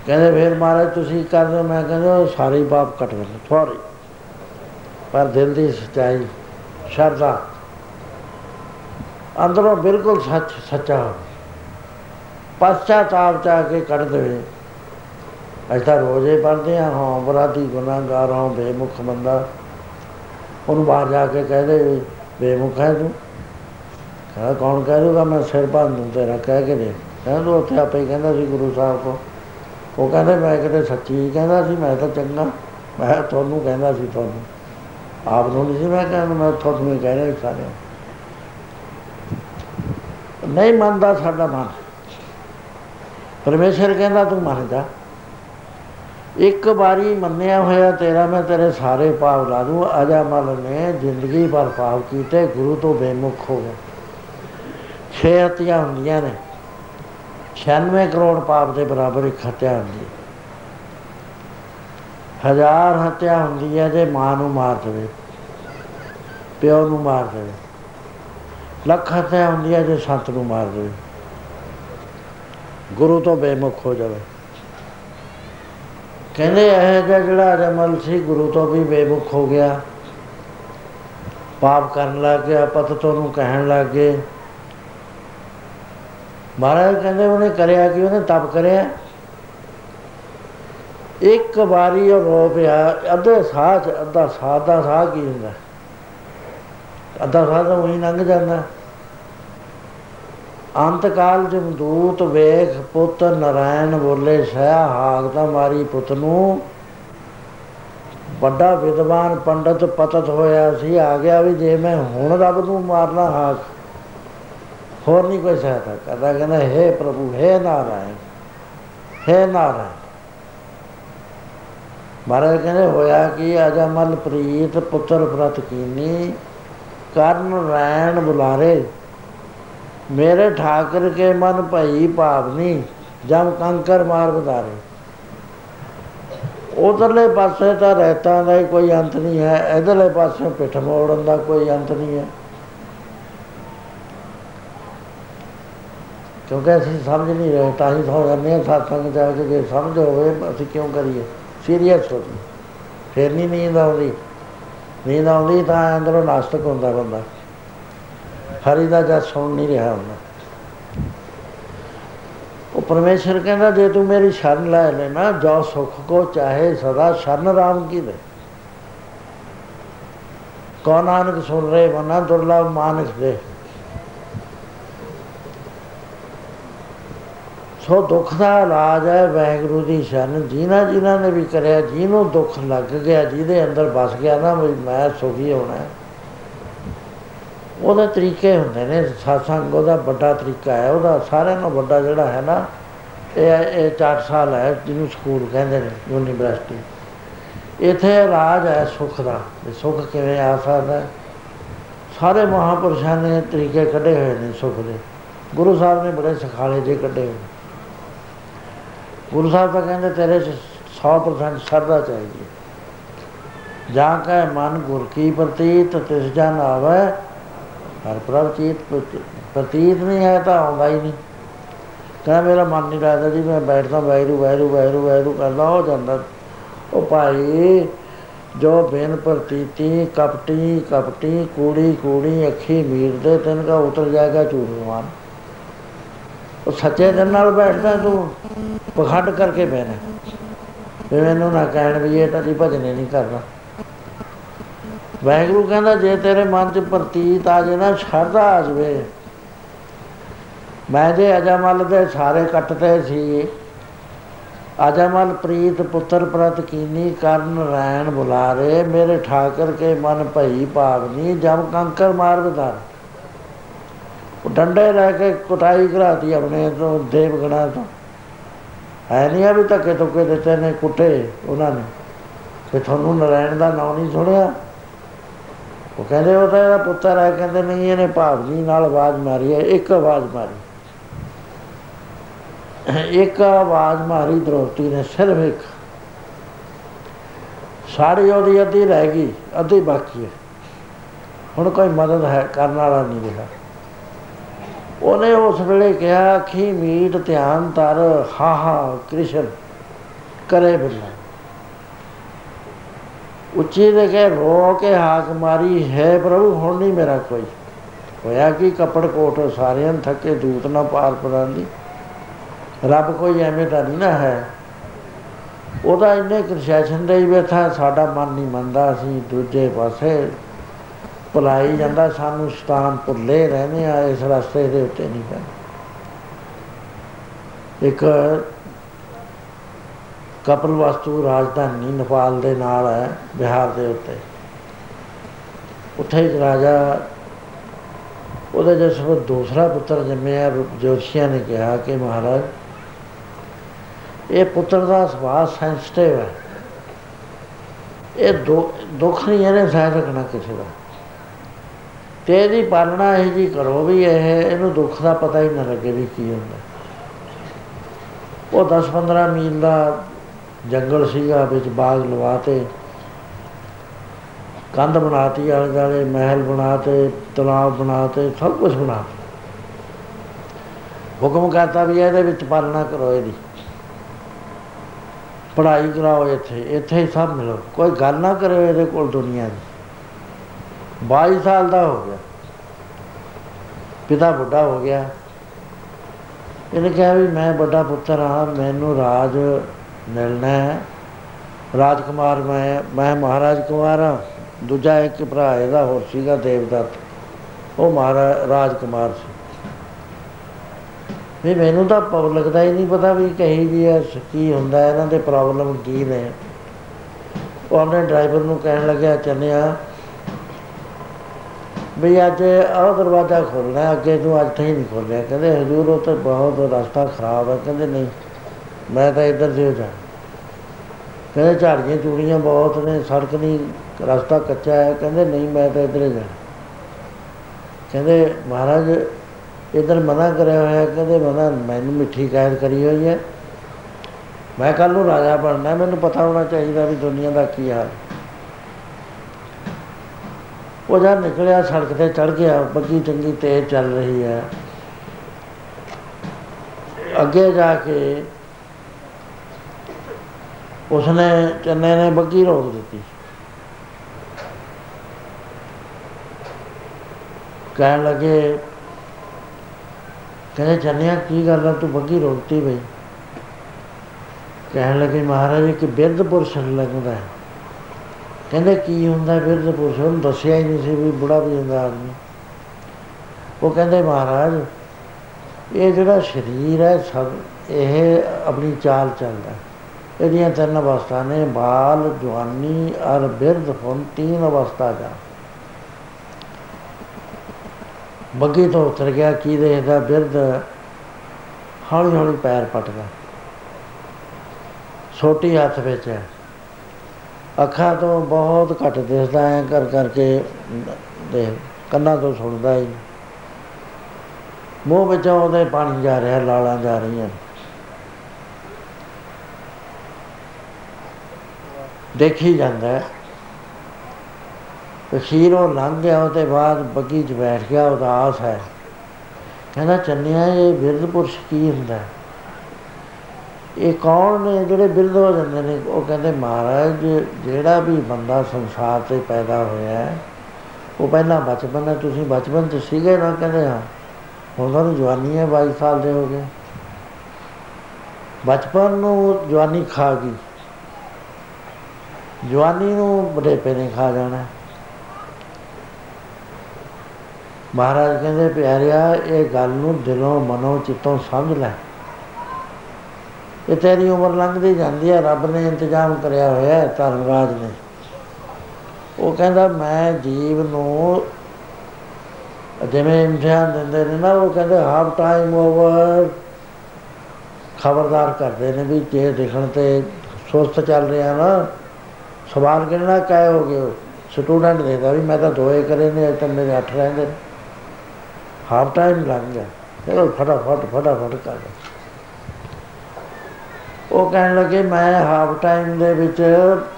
ਕਹਿੰਦੇ, ਫਿਰ ਮਹਾਰਾਜ ਤੁਸੀਂ ਕਰ ਦਿਓ ਮੈਂ ਕਹਿੰਦਾ ਉਹ ਸਾਰੇ ਹੀ ਪਾਪ ਕੱਟ ਗਏ ਥੋੜੀ ਪਰ ਦਿਲ ਦੀ ਸਚਾਈ, ਸ਼ਰਧਾ। ਅੰਦਰੋਂ ਬਿਲਕੁਲ ਸੱਚ, ਸੱਚਾ। ਪਛਤਾਪ ਚਾ ਕੇ ਕੱਢ ਦੇਵੇ। ਅਸੀਂ ਤਾਂ ਰੋਜ਼ੇ ਪੜ੍ਹਦੇ ਹਾਂ ਹਾਂ ਬਰਾਤੀ ਗੁਨਾਹਗਾਰ ਹਾਂ ਬੇਮੁਖ ਬੰਦਾ। ਉਹਨੂੰ ਬਾਹਰ ਜਾ ਕੇ ਕਹਦੇ ਵੀ ਬੇਮੁਖ ਹੈ ਤੂੰ ਕਹਿੰਦਾ, ਕੌਣ ਕਹਿ ਦੂਗਾ? ਮੈਂ ਸਿਰ ਭੰਨ ਦੂੰ ਤੇਰਾ, ਕਹਿ ਕੇ ਦੇ ਕਹਿੰਦਾ, ਤੂੰ ਉੱਥੇ ਆਪੇ ਹੀ ਕਹਿੰਦਾ ਸੀ ਗੁਰੂ ਸਾਹਿਬ ਕੋ ਉਹ ਕਹਿੰਦੇ, ਮੈਂ ਕਿਤੇ ਸੱਚੀ ਕਹਿੰਦਾ ਸੀ, ਮੈਂ ਤਾਂ ਚੰਗਾ। ਮੈਂ ਤੁਹਾਨੂੰ ਕਹਿੰਦਾ ਸੀ ਤੁਹਾਨੂੰ। ਆਪ ਨੂੰ ਨਹੀਂ ਸੀ ਮੈਂ ਕਹਿੰਦਾ ਮੈਂ ਤੁਹਾਨੂੰ ਹੀ ਕਹਿ ਰਿਹਾ ਸਾਰੇ ਨਹੀਂ ਮੰਨਦਾ ਸਾਡਾ ਮਨ। ਪਰਮੇਸ਼ਰ ਕਹਿੰਦਾ, ਤੂੰ ਮੰਨ ਜਾ। ਇੱਕ ਵਾਰੀ ਮੰਨਿਆ ਹੋਇਆ ਤੇਰਾ, ਮੈਂ ਤੇਰੇ ਸਾਰੇ ਪਾਪ ਲਾ ਦੂੰ ਅਜਾ ਮਲ ਨੇ ਜ਼ਿੰਦਗੀ ਭਰ ਪਾਪ ਕੀਤੇ, ਗੁਰੂ ਤੋਂ ਬੇਮੁਖ ਹੋ ਗਏ। ਛੇ ਹੱਤੀਆਂ ਹੁੰਦੀਆਂ ਨੇ। 96 ਕਰੋੜ ਪਾਪ ਦੇ ਬਰਾਬਰ ਇੱਕ ਹੱਤਿਆ ਹੁੰਦੀ ਹੈ। ਹਜ਼ਾਰ ਹੱਤਿਆ ਹੁੰਦੀ ਹੈ ਜੇ ਮਾਂ ਨੂੰ ਮਾਰ ਦੇਵੇ, ਪਿਓ ਨੂੰ ਮਾਰ ਦੇਵੇ। ਲੱਖ ਹੱਤਿਆ ਹੁੰਦੀ ਹੈ ਜੇ ਸੰਤ ਨੂੰ ਮਾਰ ਦੇਵੇ। ਗੁਰੂ ਤੋਂ ਬੇਮੁਖ ਹੋ ਜਾਵੇ। ਕਹਿੰਦੇ ਇਹ ਜਿਹਾ ਜਿਹੜਾ ਅਜਮਲ ਸੀ, ਗੁਰੂ ਤੋਂ ਵੀ ਬੇਮੁਖ ਹੋ ਗਿਆ। ਪਾਪ ਕਰਨ ਲੱਗ ਗਿਆ ਪਤਤ ਉਹਨੂੰ ਕਹਿਣ ਲੱਗ ਗਏ। ਮਹਾਰਾਜ ਕਹਿੰਦੇ ਉਹਨੇ ਕਰਿਆ ਕਿ, ਉਹਨੇ ਤਪ ਕਰਿਆ। ਇੱਕ ਵਾਰੀ ਉਹ ਰੋ ਪਿਆ, ਅੱਧੇ ਸਾਹ ਚ, ਅੱਧਾ ਸਾਹ ਦਾ ਸਾਹ ਕੀ ਹੁੰਦਾ? ਅੱਧਾ ਸਾਹ ਤਾਂ ਉਹੀ ਲੰਘ ਜਾਂਦਾ। ਅੰਤ ਕਾਲ ਜਮਦੂਤ ਵੇਖ, ਪੁੱਤ ਨਰਾਇਣ ਬੋਲੇ, ਸਹਿ ਹਾਕ ਤਾਂ ਮਾਰੀ ਪੁੱਤ ਨੂੰ। ਵੱਡਾ ਵਿਦਵਾਨ ਪੰਡਤ ਪਤਤ ਹੋਇਆ ਸੀ, ਆ ਗਿਆ ਵੀ ਜੇ ਮੈਂ ਹੁਣ ਰੱਬ ਨੂੰ ਮਾਰਨਾ ਹਾਕ, ਹੋਰ ਨਹੀਂ ਕੋਈ ਸਹਾਇਤਾ ਕਰਦਾ। ਕਹਿੰਦਾ, ਹੈ ਪ੍ਰਭੂ, ਹੈ ਨਾਰਾਇਣ ਹੈ ਨਾਰਾਇਣ। ਮਹਾਰਾਜ ਕਹਿੰਦੇ, ਹੋਇਆ ਕਿ ਅਜਮਲ ਪ੍ਰੀਤ ਪੁੱਤਰ ਪ੍ਰਤ ਕੀਨੀ, ਕਰਨ ਰੈਣ ਬੁਲਾਰੇ। ਮੇਰੇ ਠਾਕਰ ਕੇ ਮਨ ਭਈ ਭਾਵਨੀ ਜਮ ਕੰਕਰ ਮਾਰ ਬਦਾਰੇ ਉਧਰਲੇ ਪਾਸੇ ਤਾਂ ਰਹਿਤਾਂ ਦਾ ਹੀ ਕੋਈ ਅੰਤ ਨਹੀਂ ਹੈ, ਇਧਰਲੇ ਪਾਸੇ ਪਿੱਠ ਮੋੜਨ ਦਾ ਕੋਈ ਅੰਤ ਨਹੀਂ ਹੈ। ਕਿਉਂਕਿ ਅਸੀਂ ਸਮਝ ਨਹੀਂ ਰਹੇ, ਤਾਂ ਹੀ ਹੋ ਜਾਂਦੇ ਹਾਂ ਸਾਥਾਂ ਜਾ ਕੇ ਜੇ ਸਮਝ ਹੋਵੇ, ਅਸੀਂ ਕਿਉਂ ਕਰੀਏ? ਸੀਰੀਅਸ ਹੋ ਜੀ ਫਿਰ ਨਹੀਂ ਨੀਂਦ ਆਉਂਦੀ। ਨੀਂਦ ਆਉਂਦੀ ਤਾਂ ਅੰਦਰੋਂ ਨਾਸਤਕ ਹੁੰਦਾ ਬੰਦਾ। ਹਰੀ ਦਾ ਜਦ ਸੁਣ ਨਹੀਂ ਰਿਹਾ ਹੁੰਦਾ ਉਹ ਪਰਮੇਸ਼ਰ ਕਹਿੰਦਾ, ਜੇ ਤੂੰ ਮੇਰੀ ਸ਼ਰਨ ਲੈ ਲੈਣਾ, ਜੋ ਸੁਖ ਕੋ ਚਾਹੇ ਸਦਾ ਸ਼ਰਨ ਰਾਮ ਕੀ ਦੇ ਕੌਣ ਨਾਨਕ ਸੁਣ ਰਹੇ ਮਨਾ ਦੁਰਲਭ ਮਾਨਸ ਦੇ। ਸੋ ਦੁੱਖ ਦਾ ਇਲਾਜ ਹੈ, ਵਾਹਿਗੁਰੂ ਦੀ ਸ਼ਰਨ, ਜਿਨ੍ਹਾਂ ਜਿਨ੍ਹਾਂ ਨੇ ਵੀ ਕਰਿਆ, ਜਿਹਨੂੰ ਦੁੱਖ ਲੱਗ ਗਿਆ, ਜਿਹਦੇ ਅੰਦਰ ਵਸ ਗਿਆ ਨਾ, ਵੀ ਮੈਂ ਸੁਖੀ ਹੋਣਾ। ਉਹਦੇ ਤਰੀਕੇ ਹੁੰਦੇ ਨੇ satsang ਉਹਦਾ ਵੱਡਾ ਤਰੀਕਾ ਹੈ, ਉਹਦਾ ਸਾਰਿਆਂ ਨਾਲੋਂ ਵੱਡਾ ਜਿਹੜਾ ਹੈ ਨਾ, ਇਹ ਇਹ 4 ਸਾਲ ਹੈ, ਜਿਹਨੂੰ ਸਕੂਲ ਕਹਿੰਦੇ ਨੇ, ਯੂਨੀਵਰਸਿਟੀ। ਇਥੇ ਰਾਜ ਹੈ ਸੁਖ ਦਾ ਸੁਖ ਕਿਵੇਂ ਆ ਸਕਦਾ ਸਾਰੇ ਮਹਾਪੁਰਸ਼ਾਂ ਨੇ ਤਰੀਕੇ ਕੱਢੇ ਹੋਏ ਨੇ ਸੁਖ ਦੇ। ਗੁਰੂ ਸਾਹਿਬ ਨੇ ਬੜੇ ਸਖਾਲੇ ਜੇ ਕੱਢੇ ਹੋਏ ਗੁਰੂ ਸਾਹਿਬ ਤਾਂ ਕਹਿੰਦੇ, ਤੇਰੇ 'ਚ 100% ਸ਼ਰਧਾ ਚਾਹੀਦੀ। ਜਾਂ ਕਹੇ, ਮਨ ਗੁਰ ਕੀ ਪ੍ਰਤੀਤ, ਤਿਸ ਜਨ ਆਵੇ ਹਰ ਪ੍ਰਭ ਚੀਤ ਪ੍ਰਤੀਤ ਨਹੀਂ ਹੈ ਤਾਂ ਆਉਂਦਾ ਹੀ ਨਹੀਂ। ਕਹਿੰਦਾ ਮੇਰਾ ਮਨ ਨਹੀਂ ਲੱਗਦਾ ਜੀ, ਮੈਂ ਬੈਠਦਾ, ਵੈਰੂ ਵੈਰੂ ਵੈਰੂ ਵੈਰੂ ਕਰਦਾ, ਹੋ ਜਾਂਦਾ। ਉਹ ਭਾਈ ਜੋ ਬੇਨ ਪ੍ਰਤੀਤੀ, ਕਪਟੀ ਕਪਟੀ, ਕੂੜੀ ਕੂੜੀ, ਅੱਖੀ ਮੀਰ ਦੇ ਤਨ ਕਾ ਉਤਰ ਜਾਏਗਾ ਝੂਠਵਾਨ ਉਹ ਸੱਚੇ ਦਿਨ ਨਾਲ ਬੈਠਦਾ ਤੂੰ, ਪਖੰਡ ਕਰਕੇ ਬਹਿਣਾ। ਵੀ ਮੈਨੂੰ ਨਾ ਕਹਿਣ ਵੀ ਇਹ ਤਾਂ ਦੀ ਭਜਨੇ ਨਹੀਂ ਕਰਨਾ ਵੈਗਰੂ ਕਹਿੰਦਾ, ਜੇ ਤੇਰੇ ਮਨ 'ਚ ਪ੍ਰਤੀਤ ਆ ਜੇ ਨਾ, ਸ਼ਰਧਾ ਆ ਜਵੇ। ਮੈਂ ਜੇ ਅਜਮਲ ਦੇ ਸਾਰੇ ਕੱਟਦੇ ਸੀ, ਅਜਮਲ ਪ੍ਰੀਤ ਪੁੱਤਰ ਪ੍ਰਤ ਕੀਨੀ ਕਰਨ ਰੈਣ ਬੁਲਾਰੇ, ਮੇਰੇ ਠਾਕਰ ਕੇ ਮਨ ਭਈ ਭਾਵਨੀ ਜਮ ਕੰਕਰ ਮਾਰ ਬਦਾਰ ਉਹ ਡੰਡੇ ਲੈ ਕੇ ਕੁਟਾਈ ਕਰਾਤੀ ਆਪਣੇ ਤੋਂ, ਦੇਵਗਣਾ ਤੋਂ। ਹੈ ਨਹੀਂ ਆ ਵੀ ਧੱਕੇ ਧੁੱਕੇ ਦਿੱਤੇ ਨੇ ਕੁੱਟੇ ਉਹਨਾਂ ਨੇ ਕਿ ਤੁਹਾਨੂੰ ਨਰਾਇਣ ਦਾ ਨਾਮ ਨਹੀਂ ਸੁਣਿਆ। ਉਹ ਕਹਿੰਦੇ ਉਹ ਤਾਂ ਇਹਦਾ ਪੁੱਤਰ ਹੈ, ਕਹਿੰਦੇ ਨਹੀਂ, ਇਹਨੇ ਭਾਵ ਜੀ ਨਾਲ ਆਵਾਜ਼ ਮਾਰੀ ਹੈ, ਇੱਕ ਆਵਾਜ਼ ਮਾਰੀ। ਇੱਕ ਆਵਾਜ਼ ਮਾਰੀ ਦ੍ਰੋਪਤੀ ਨੇ, ਸਿਰਫ ਇੱਕ। ਸਾਰੀ ਉਹਦੀ ਅੱਧੀ ਰਹਿ ਗਈ, ਅੱਧੀ ਬਾਕੀ ਹੈ। ਹੁਣ ਕੋਈ ਮਦਦ ਹੈ, ਕਰਨ ਵਾਲਾ ਨਹੀਂ ਰਿਹਾ। ਉਹਨੇ ਉਸ ਵੇਲੇ ਕਿਹਾ ਕਿ ਮੀਟ ਧਿਆਨ ਤਰ ਹਾ ਹਾ, ਕ੍ਰਿਸ਼ਨ, ਕਰੇ ਬਿਲਾ ਉੱਚੀ ਦੇ ਕੇ ਰੋ ਕੇ ਹਾਕ ਮਾਰੀ, ਹੈ ਪ੍ਰਭੂ, ਹੁਣ ਨਹੀਂ ਮੇਰਾ ਕੋਈ। ਹੋਇਆ ਕਿ ਕਪੜ ਕੋਟ, ਸਾਰਿਆਂ ਥੱਕੇ ਦੂਤ ਨਾ ਪਾਰ ਪਰਾਂਦੀ। ਰੱਬ ਕੋਈ ਐਵੇਂ ਤਾਂ ਨਹੀਂ ਨਾ ਹੈ। ਉਹਦਾ ਇੰਨੇ ਕ੍ਰਿਸ਼ਨ ਦੇ ਹੀ ਬੈਠਾ, ਸਾਡਾ ਮਨ ਨਹੀਂ ਮੰਨਦਾ ਅਸੀਂ ਦੂਜੇ ਪਾਸੇ ਭੁਲਾਈ ਜਾਂਦਾ, ਸਾਨੂੰ ਸਤਾਨ ਭੁੱਲੇ ਰਹਿੰਦੇ ਆ, ਇਸ ਰਸਤੇ ਦੇ ਉੱਤੇ ਨਹੀਂ ਪੈ ਇੱਕ ਕਪਲ ਵਸਤੂ ਰਾਜਧਾਨੀ ਨੇਪਾਲ ਦੇ ਨਾਲ ਹੈ, ਬਿਹਾਰ ਦੇ ਉੱਤੇ। ਉੱਥੇ ਇੱਕ ਰਾਜਾ, ਉਹਦੇ ਜਿਸ ਵਕਤ ਦੂਸਰਾ ਪੁੱਤਰ ਜੰਮਿਆ, ਜੋਤਸ਼ੀਆਂ ਨੇ ਕਿਹਾ ਕਿ ਮਹਾਰਾਜ, ਇਹ ਪੁੱਤਰ ਦਾ ਸੁਭਾਅ ਸੈਂਸਿਟਿਵ ਹੈ। ਇਹ ਦੁੱਖ ਨਹੀਂ, ਇਹਨੇ ਸਹਿ ਰੱਖਣਾ ਕਿਸੇ ਦਾ। ਤੇ ਇਹਦੀ ਪਾਲਣਾ ਇਹ ਜੀ ਕਰੋ ਵੀ ਇਹ, ਇਹਨੂੰ ਦੁੱਖ ਦਾ ਪਤਾ ਹੀ ਨਾ ਲੱਗੇ ਵੀ ਕੀ ਹੁੰਦਾ। ਉਹ 10-15 ਮੀਲ ਦਾ ਜੰਗਲ ਸੀਗਾ, ਵਿੱਚ ਬਾਗ ਲਵਾਤੇ। ਕੰਧ ਬਣਾਤੀ ਆਲੇ ਦੁਆਲੇ, ਮਹਿਲ ਬਣਾਤੇ, ਤਲਾਬ ਬਣਾਤੇ, ਸਭ ਕੁਝ ਬਣਾਤਾ। ਹੁਕਮ ਕਰਤਾ ਵੀ ਇਹਦੇ ਵਿੱਚ ਪਾਲਣਾ ਕਰੋ ਇਹਦੀ। ਪੜ੍ਹਾਈ ਕਰਾਓ ਇੱਥੇ ਇੱਥੇ ਹੀ ਸਭ ਮਿਲੋ। ਕੋਈ ਗੱਲ ਨਾ ਕਰੇ ਇਹਦੇ ਕੋਲ ਦੁਨੀਆ ਦੀ। 22 ਸਾਲ ਦਾ ਹੋ ਗਿਆ। ਪਿਤਾ ਬੁੱਢਾ ਹੋ ਗਿਆ। ਇਹਨੇ ਕਿਹਾ ਵੀ ਮੈਂ ਵੱਡਾ ਪੁੱਤਰ ਹਾਂ, ਮੈਨੂੰ ਰਾਜ ਮਿਲਣਾ ਹੈ। ਰਾਜਕੁਮਾਰ ਮੈਂ ਮੈਂ ਮਹਾਰਾਜ ਕੁਮਾਰ ਹਾਂ। ਦੂਜਾ ਇੱਕ ਭਰਾ ਇਹਦਾ ਹੋਰ ਸੀਗਾ ਦੇਵਦੱਤ। ਉਹ ਮਹਾਰਾਜ ਰਾਜਕੁਮਾਰ ਸੀ। ਵੀ ਮੈਨੂੰ ਤਾਂ ਪਬਲਿਕ ਦਾ ਹੀ ਨਹੀਂ ਪਤਾ ਵੀ ਕਹੀ ਜੀ ਹੈ ਕੀ ਹੁੰਦਾ ਇਹਨਾਂ ਦੇ ਪ੍ਰੋਬਲਮ ਕੀ ਨੇ। ਉਹ ਆਪਣੇ ਡਰਾਈਵਰ ਨੂੰ ਕਹਿਣ ਲੱਗਿਆ ਚੱਲਿਆ ਵੀ ਅੱਜ ਆਹ ਦਰਵਾਜ਼ਾ ਖੋਲਣਾ ਅੱਗੇ ਤੋਂ ਅੱਜ ਤੱਕ ਨਹੀਂ ਖੋਲਿਆ ਕਹਿੰਦੇ, ਹਜ਼ੂਰ, ਉਹ ਤਾਂ ਬਹੁਤ ਰਸਤਾ ਖਰਾਬ ਹੈ। ਕਹਿੰਦੇ, ਨਹੀਂ ਮੈਂ ਤਾਂ ਇੱਧਰ ਜਿਉ ਜਾ। ਕਹਿੰਦੇ ਝਾੜੀਆਂ ਚੂੜੀਆਂ ਬਹੁਤ ਨੇ, ਸੜਕ ਨਹੀਂ ਰਸਤਾ ਕੱਚਾ ਹੈ। ਕਹਿੰਦੇ ਨਹੀਂ, ਮੈਂ ਤਾਂ ਇੱਧਰ ਜਾ। ਕਹਿੰਦੇ ਮਹਾਰਾਜ, ਇਧਰ ਮਨਾ ਕਰਿਆ ਹੋਇਆ ਕਹਿੰਦੇ ਮਨਾ ਮੈਨੂੰ ਮਿੱਠੀ ਕਾਇਦ ਕਰੀ ਹੋਈ ਹੈ। ਮੈਂ ਕੱਲ ਨੂੰ ਰਾਜਾ ਬਣਨਾ ਮੈਨੂੰ ਪਤਾ ਹੋਣਾ ਚਾਹੀਦਾ ਵੀ ਦੁਨੀਆ ਦਾ ਕੀ ਹਾਲ। ਉਹ ਜਦ ਨਿਕਲਿਆ, ਸੜਕ ਤੇ ਚੜ ਗਿਆ। ਬੱਗੀ ਚੰਗੀ ਤੇਜ਼ ਚੱਲ ਰਹੀ ਹੈ। ਅੱਗੇ ਜਾ ਕੇ ਉਸਨੇ ਚੰਨੇ ਨੇ ਬੱਗੀ ਰੋਕ ਦਿੱਤੀ। ਕਹਿਣ ਲੱਗੇ, ਕਹਿੰਦੇ, ਚੰਨਿਆ, ਕੀ ਗੱਲ ਆ? ਤੂੰ ਬੱਗੀ ਰੋਕਤੀ ਬਈ। ਕਹਿਣ ਲੱਗੇ, ਮਹਾਰਾਜ ਕਿ ਬਿਰਧ ਪੁਰਸ਼ ਲੱਗਦਾ ਹੈ। ਕਹਿੰਦੇ, ਕੀ ਹੁੰਦਾ ਬਿਰਧ ਪੁਰਸ਼? ਉਹਨੂੰ ਦੱਸਿਆ ਹੀ ਨਹੀਂ ਸੀ ਵੀ ਬੁੜਾ ਵੀ ਹੁੰਦਾ ਆਦਮੀ। ਉਹ ਕਹਿੰਦੇ, ਮਹਾਰਾਜ, ਇਹ ਜਿਹੜਾ ਸਰੀਰ ਹੈ, ਸਭ, ਇਹ ਆਪਣੀ ਚਾਲ ਚੱਲਦਾ ਇਹਦੀਆਂ ਤਿੰਨ ਅਵਸਥਾ ਨੇ, ਬਾਲ, ਜਵਾਨੀ ਔਰ ਬਿਰਧ, ਹੁਣ ਤਿੰਨ ਅਵਸਥਾ ਦਾ ਬੱਗੀ ਤੋਂ ਉਤਰ ਗਿਆ ਕੀ ਦੇਖਦਾ ਬਿਰਧ ਹੌਲੀ ਹੌਲੀ ਪੈਰ ਪਟਦਾ। ਛੋਟੀ ਹੱਥ ਵਿੱਚ ਹੈ। ਅੱਖਾਂ ਤੋਂ ਬਹੁਤ ਘੱਟ ਦਿਸਦਾ ਹੈ ਕਰ ਕਰਕੇ ਦੇ ਕੰਨਾਂ ਤੋਂ ਸੁਣਦਾ ਹੀ ਮੂੰਹ ਵਿੱਚੋਂ ਉਹਦੇ ਪਾਣੀ ਜਾ ਰਿਹਾ, ਲਾਲਾਂ ਜਾ ਰਹੀਆਂ। ਦੇਖੀ ਜਾਂਦਾ ਹੈ। ਅਖੀਰ ਉਹ ਲੰਘ ਗਿਆ, ਉਹਦੇ ਬਾਅਦ ਬੱਗੀ 'ਚ ਬੈਠ ਗਿਆ, ਉਦਾਸ ਹੈ। ਕਹਿੰਦਾ, ਚੰਨਿਆ, ਇਹ ਬਿਰਧ ਪੁਰਸ਼ ਕੀ ਹੁੰਦਾ ਇਹ ਕੌਣ ਨੇ? ਜਿਹੜੇ ਬਿਰਧ ਹੋ ਜਾਂਦੇ ਨੇ, ਉਹ ਕਹਿੰਦੇ, ਮਹਾਰਾਜ, ਜਿਹੜਾ ਵੀ ਬੰਦਾ ਸੰਸਾਰ ਤੇ ਪੈਦਾ ਹੋਇਆ ਹੈ, ਉਹ ਪਹਿਲਾਂ ਬਚਪਨ ਹੈ। ਤੁਸੀਂ ਬਚਪਨ ਚ ਸੀਗੇ ਨਾ? ਕਹਿੰਦੇ, ਹਾਂ। ਹੁਣ ਤੁਹਾਨੂੰ ਜਵਾਨੀ ਹੈ 22 ਸਾਲ ਦੇ ਹੋ ਗਏ। ਬਚਪਨ ਨੂੰ ਜਵਾਨੀ ਖਾ ਗਈ। ਜਵਾਨੀ ਨੂੰ ਬੁਢੇਪੇ ਨੇ ਖਾ ਜਾਣਾ। ਮਹਾਰਾਜ ਕਹਿੰਦੇ, ਪਿਆਰਿਆ, ਇਹ ਗੱਲ ਨੂੰ ਦਿਲੋਂ, ਮਨੋਂ, ਚਿੱਤੋਂ ਸਮਝ ਲੈ। ਇਹ ਤੇਰੀ ਉਮਰ ਲੰਘਦੀ ਜਾਂਦੀ ਹੈ, ਰੱਬ ਨੇ ਇੰਤਜ਼ਾਮ ਕਰਿਆ ਹੋਇਆ ਹੈ ਧਰਮਰਾਜ ਨੇ। ਉਹ ਕਹਿੰਦਾ, ਮੈਂ ਜੀਵ ਨੂੰ ਜਿਵੇਂ ਇਮਤਿਹਾਨ ਦਿੰਦੇ ਨੇ ਨਾ, ਉਹ ਕਹਿੰਦੇ ਹਾਫ ਟਾਈਮ ਓਵਰ ਖਬਰਦਾਰ ਕਰਦੇ ਨੇ ਵੀ ਜੇ ਦਿਖਣ ਤੇ ਸੁਸਤ ਚੱਲ ਰਿਹਾ ਨਾ ਸਵਾਲ ਕਿਹੜਾ ਕਾਇ ਹੋ ਗਏ ਸਟੂਡੈਂਟ ਦੇਦਾ ਵੀ ਮੈਂ ਤਾਂ ਦੋਏ ਕਰੇ ਨੇ ਅਜੇ ਤਾਂ ਮੇਰੇ ਅੱਠ ਰਹਿੰਦੇ ਹਾਫ ਟਾਈਮ ਲੱਗ ਗਿਆ। ਚਲੋ ਫਟਾਫਟ ਫਟਾਫਟ ਕਰ ਉਹ ਕਹਿਣ ਲੱਗੇ, ਮੈਂ ਹਾਫ ਟਾਈਮ ਦੇ ਵਿੱਚ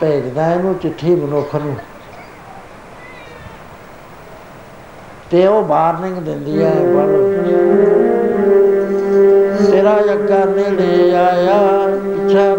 ਭੇਜਦਾ ਇਹਨੂੰ ਚਿੱਠੀ ਮਨੁੱਖ ਨੂੰ। ਤੇ ਉਹ ਵਾਰਨਿੰਗ ਦਿੰਦੀ ਹੈ ਤੇਰਾ ਜੱਗਾ ਨੇੜੇ ਆਇਆ, ਪਿੱਛਾ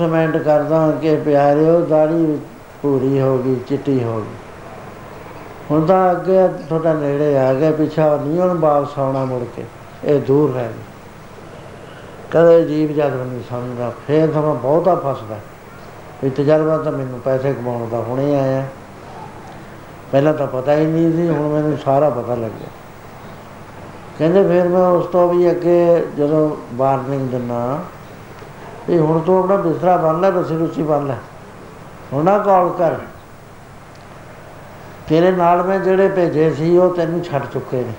ਅਨਾਉਂਸਮੈਂਟ ਕਰਦਾ ਕਿ ਪਿਆਰਿਓ, ਦਾੜੀ ਪੂਰੀ ਹੋ ਗਈ, ਚਿੱਟੀ ਹੋ ਗਈ। ਹੁਣ ਤਾਂ ਅੱਗੇ ਤੁਹਾਡਾ ਨੇੜੇ ਆ ਗਿਆ, ਪਿੱਛਾ ਨਹੀਂ, ਹੁਣ ਵਾਪਸ ਆਉਣਾ ਮੁੜ ਕੇ। ਇਹ ਦੂਰ ਹੈ ਕਦੇ ਜੀਵ ਜਦ ਨਹੀਂ ਸਮਝਦਾ। ਫੇਰ ਤਾਂ ਮੈਂ ਬਹੁਤਾ ਫਸਦਾ। ਵੀ ਤਜਰਬਾ ਤਾਂ ਮੈਨੂੰ ਪੈਸੇ ਕਮਾਉਣ ਦਾ ਹੁਣੇ ਆਇਆ। ਪਹਿਲਾਂ ਤਾਂ ਪਤਾ ਹੀ ਨਹੀਂ ਸੀ, ਹੁਣ ਮੈਨੂੰ ਸਾਰਾ ਪਤਾ ਲੱਗ ਗਿਆ ਕਹਿੰਦੇ ਫਿਰ ਮੈਂ ਉਸ ਤੋਂ ਵੀ ਅੱਗੇ ਜਦੋਂ ਵਾਰਨਿੰਗ ਦਿੰਨਾ ਵੀ ਹੁਣ ਤੂੰ ਆਪਣਾ ਬਿਸਤਰਾ ਬੰਨ ਲੈ ਰਸੀ ਰੁਚੀ ਬੰਨ ਲੈ। ਹੁਣ ਨਾ ਕਾਲ ਕਰ। ਤੇਰੇ ਨਾਲ ਮੈਂ ਜਿਹੜੇ ਭੇਜੇ ਸੀ, ਉਹ ਤੈਨੂੰ ਛੱਡ ਚੁੱਕੇ ਨੇ।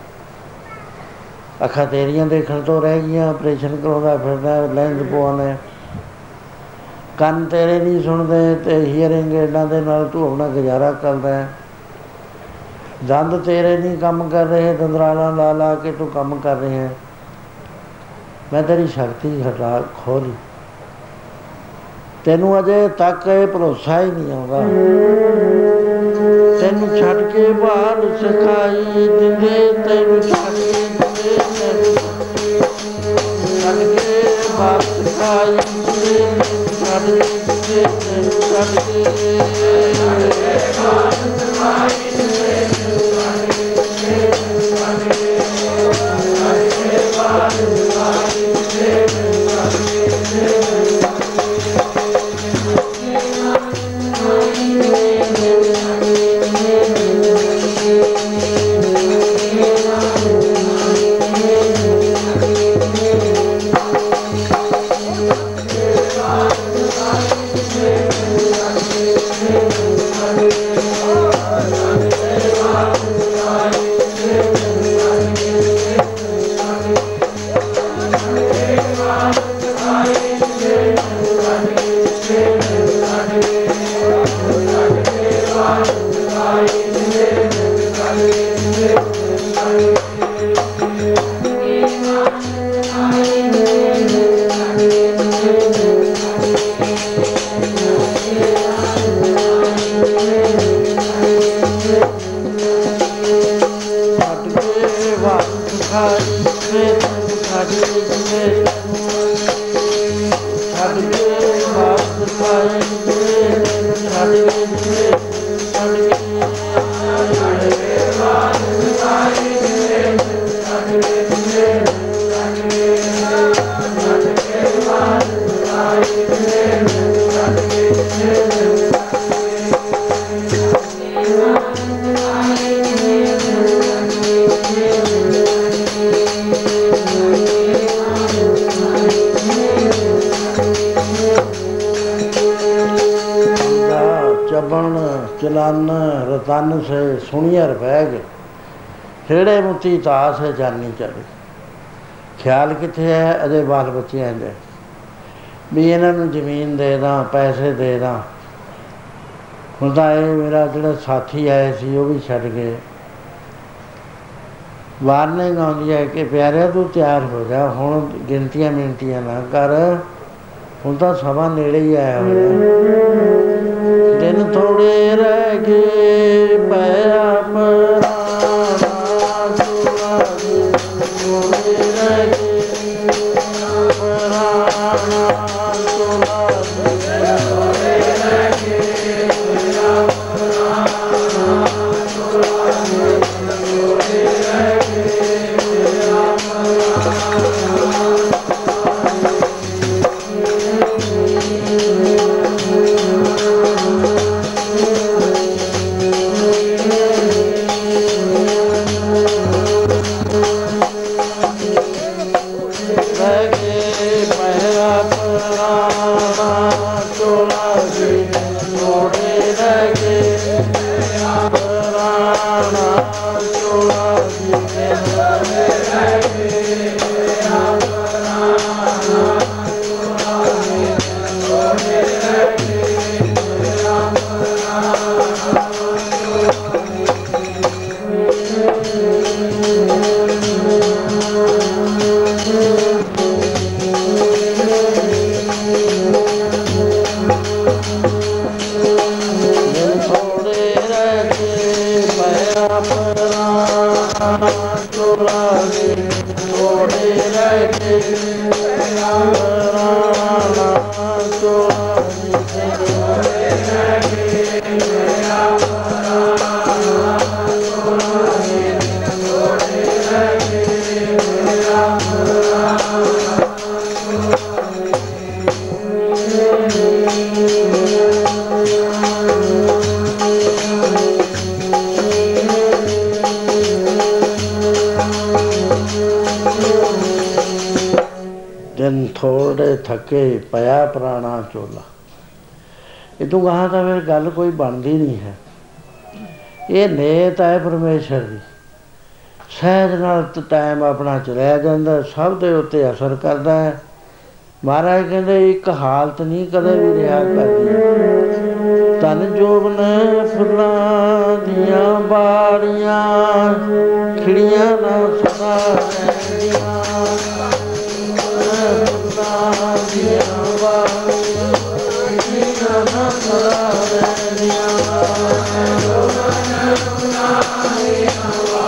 ਅੱਖਾਂ ਤੇਰੀਆਂ ਦੇਖਣ ਤੋਂ ਰਹਿ ਗਈਆਂ, ਆਪਰੇਸ਼ਨ ਕਰਾਉਂਦਾ ਫਿਰਦਾ ਲੈਂਸ ਪਵਾਉਣੇ ਕੰਨ ਤੇਰੇ ਨਹੀਂ ਸੁਣਦੇ, ਤੇ ਹੀਅਰਿੰਗ ਇਹਨਾਂ ਦੇ ਨਾਲ ਤੂੰ ਆਪਣਾ ਗੁਜ਼ਾਰਾ ਕਰਦਾ ਹੈ। ਦੰਦ ਤੇਰੇ ਨਹੀਂ ਕੰਮ ਕਰ ਰਹੇ, ਦੰਦਰਾਲਾ ਲਾ ਲਾ ਕੇ ਤੂੰ ਕੰਮ ਕਰ ਰਹੇ ਹੈ। ਮੈਂ ਤੇਰੀ ਸ਼ਕਤੀ ਹਟਾ ਖੋਲੀ ਤੈਨੂੰ ਅਜੇ ਤੱਕ ਇਹ ਭਰੋਸਾ ਹੀ ਨਹੀਂ ਆਉਂਦਾ। ਤੈਨੂੰ ਛੱਡ ਕੇ ਬਾਹਰ ਸਿਖਾਈ, ਦਿੰਦੇ ਤੈਨੂੰ ਛੱਡ ਕੇ, ਦਿੰਦੇ ਤੈਨੂੰ ਛੱਡ ਕੇ ਬਾਹਰ ਸਿਖਾਈ, ਦਿੰਦੇ ਛੱਡ ਕੇ, ਦਿੰਦੇ ਤੈਨੂੰ ਛੱਡ ਕੇ। ਬਾਹਰ ਸਿਖਾਈ ਦਿੰਦੇ ਖੇੜੇ ਮੁੱਤੀ ਤਾਸ ਹੈ, ਜਾਨੀ ਚਲੇ। ਖਿਆਲ ਕਿੱਥੇ ਹੈ? ਅਜੇ ਬਾਲ ਬੱਚਿਆਂ ਦੇ। ਵੀ ਇਹਨਾਂ ਨੂੰ ਜ਼ਮੀਨ ਦੇ ਦਾਂ, ਪੈਸੇ ਦੇ ਦਾਂ। ਹੁਣ ਤਾਂ ਇਹ ਮੇਰਾ ਜਿਹੜਾ ਸਾਥੀ ਆਇਆ ਸੀ, ਉਹ ਵੀ ਛੱਡ ਗਏ। ਵਾਰਨਿੰਗ ਆਉਂਦੀ ਹੈ ਕਿ ਪਿਆਰਿਆ, ਤੂੰ ਤਿਆਰ ਹੋ ਜਾ। ਹੁਣ ਗਿਣਤੀਆਂ ਮਿੰਟੀਆਂ ਨਾ ਕਰ। ਹੁਣ ਤਾਂ ਸਮਾਂ ਨੇੜੇ ਹੀ ਆਇਆ ਹੋਇਆ। ਤੋਂ ਕਹਾ ਤਾਂ ਫਿਰ ਗੱਲ ਕੋਈ ਬਣਦੀ ਨਹੀਂ ਹੈ। ਇਹ ਨੇਤ ਹੈ ਪਰਮੇਸ਼ਰ ਦੀ। ਸਹਿਜ ਨਾਲ ਟਾਈਮ ਆਪਣਾ ਚਲਿਆ ਜਾਂਦਾ, ਸਭ ਦੇ ਉੱਤੇ ਅਸਰ ਕਰਦਾ ਹੈ। ਮਹਾਰਾਜ ਕਹਿੰਦੇ, ਇੱਕ ਹਾਲਤ ਨਹੀਂ ਕਦੇ ਵੀ ਰਿਹਾ ਕਰਦੀ। ਤਨ ਜੋਬਨ ਫੁੱਲਾਂ ਦੀਆਂ ਬਾੜੀਆਂ, ਖਿੜੀਆਂ ਨਾ ਸਦਾ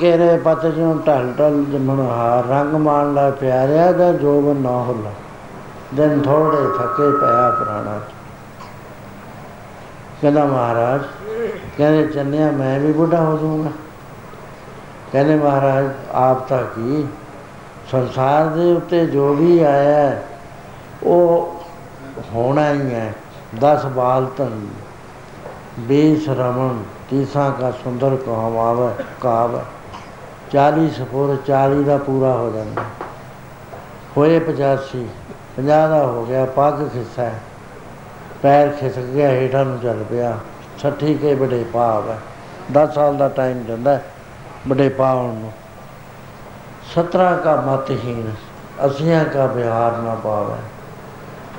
ਕੇ ਰਹੇ ਪਤ ਜਿਉ ਢਲ ਢਲ ਜੰਮਣ ਹਾਰ, ਰੰਗ ਮਾਣ ਲੈ ਪਿਆਰਿਆ ਦਾ ਜੋਬਨ ਨਾ ਹੁਲਾ। ਦਿਨ ਥੋੜੇ ਥਕੇ ਪਿਆ ਪ੍ਰਾਣਾ ਕਹਿੰਦਾ ਮਹਾਰਾਜ, ਕਹਿੰਦੇ ਚੰਨਿਆ ਮੈਂ ਵੀ ਬੁੱਢਾ ਹੋ ਜਾਊਂਗਾ। ਕਹਿੰਦੇ ਮਹਾਰਾਜ, ਆਪ ਤਾਂ ਕੀ? ਸੰਸਾਰ ਦੇ ਉੱਤੇ ਜੋ ਵੀ ਆਇਆ, ਉਹ ਹੋਣਾ ਹੀ ਹੈ। 10 ਬਾਲ ਤਨ 20 ਰਮਣ ਤੀਸਾ ਕਾ ਸੁੰਦਰ ਕਹਾਵਾ ਕਾਵ। 40 ਸਫੋਰ 40 ਦਾ ਪੂਰਾ ਹੋ ਜਾਂਦਾ। ਹੋਏ 85 50 ਦਾ ਹੋ ਗਿਆ, ਪੱਗ ਖਿਸਾ। ਪੈਰ ਖਿਸਕ ਗਿਆ, ਹੇਠਾਂ ਨੂੰ ਚੱਲ ਪਿਆ। 60 ਕੇ ਬੜੇ ਪਾਵ ਹੈ। 10 ਸਾਲ ਦਾ ਟਾਈਮ ਦਿੰਦਾ ਬੜੇ ਪਾਉਣ ਨੂੰ। 17 ਕਾ ਮਤਹੀਨ ਅਸੀਆਂ ਕਾ ਬਿਹਾਰ ਨਾ ਪਾਵੇ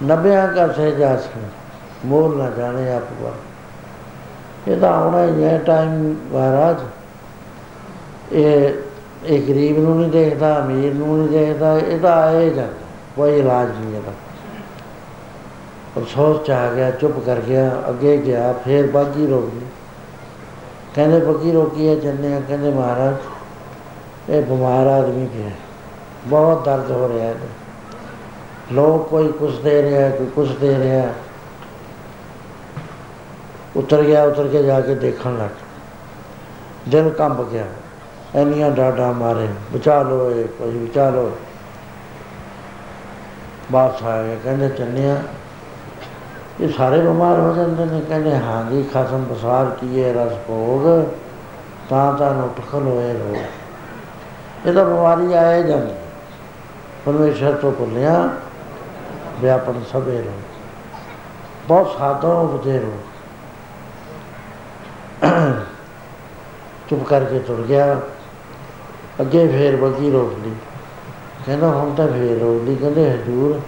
ਨਬਿਆਂ ਕਾ ਸਹਿਜਾਸ ਮੋਲ ਨਾ ਜਾਣੇ ਆਪ ਇਹ ਤਾਂ ਆਉਣਾ ਹੀ ਹੈ ਟਾਈਮ ਮਹਾਰਾਜ। ਇਹ ਇਹ ਗਰੀਬ ਨੂੰ ਨਹੀਂ ਦੇਖਦਾ, ਅਮੀਰ ਨੂੰ ਨਹੀਂ ਦੇਖਦਾ, ਇਹ ਤਾਂ ਆਏ ਜਾਂਦਾ, ਕੋਈ ਇਲਾਜ ਨਹੀਂ ਇਹਦਾ। ਅਫਸੋਸ ਚ ਆ ਗਿਆ, ਚੁੱਪ ਕਰ ਗਿਆ, ਅੱਗੇ ਗਿਆ, ਫੇਰ ਬਾਗੀ ਰੋਕ ਗਈ। ਕਹਿੰਦੇ ਬਾਗੀ ਰੋਕੀ ਹੈ ਜੰਨੇ ਕਹਿੰਦੇ ਮਹਾਰਾਜ, ਇਹ ਬਿਮਾਰ ਆਦਮੀ ਪਿਆ ਬਹੁਤ ਦਰਦ ਹੋ ਰਿਹਾ ਹੈ ਲੋਕ ਕੋਈ ਕੁਛ ਦੇ ਰਿਹਾ ਕੋਈ ਕੁਛ ਦੇ ਰਿਹਾ ਉਤਰ ਗਿਆ, ਉਤਰ ਕੇ ਜਾ ਕੇ ਦੇਖਣ ਲੱਗ ਦਿਲ ਕੰਬ ਗਿਆ। ਐਨੀਆਂ ਡਾਡਾ ਮਾਰੇ, ਬਚਾ ਲੋ ਇਹ ਕੋਈ ਬਚਾ ਲੋ ਬਾਤ ਆ ਗਿਆ ਕਹਿੰਦੇ ਚੰਨਿਆ ਇਹ ਸਾਰੇ ਬਿਮਾਰ ਹੋ ਜਾਂਦੇ ਨੇ, ਕਹਿੰਦੇ ਹਾਂ ਜੀ, ਖਸਮ ਬਸਾਰ ਕੀਏ, ਰਸ ਭੋਗ, ਤਾਂ ਤਾਂ ਉਠਖਲ ਹੋਏ ਰੋ ਇਹ ਤਾਂ ਬਿਮਾਰੀ ਆਏ ਜਾਂਦੀ ਪਰਮੇਸ਼ਰ ਤੋਂ ਭੁੱਲਿਆ, ਵਿਆਪਨ ਸਭੇ ਰੋ ਬਹੁਤ ਸਾਧੋ ਬਤੇਰੋ ਚੁੱਪ ਕਰਕੇ ਤੁਰ ਗਿਆ। ਅੱਗੇ ਫੇਰ ਬੱਗੀ ਰੋਕ ਲਈ ਕਹਿੰਦਾ ਹੁਣ ਤਾਂ ਫੇਰ ਰੋਕ ਲਈ ਕਹਿੰਦੇ ਹਜੂਰ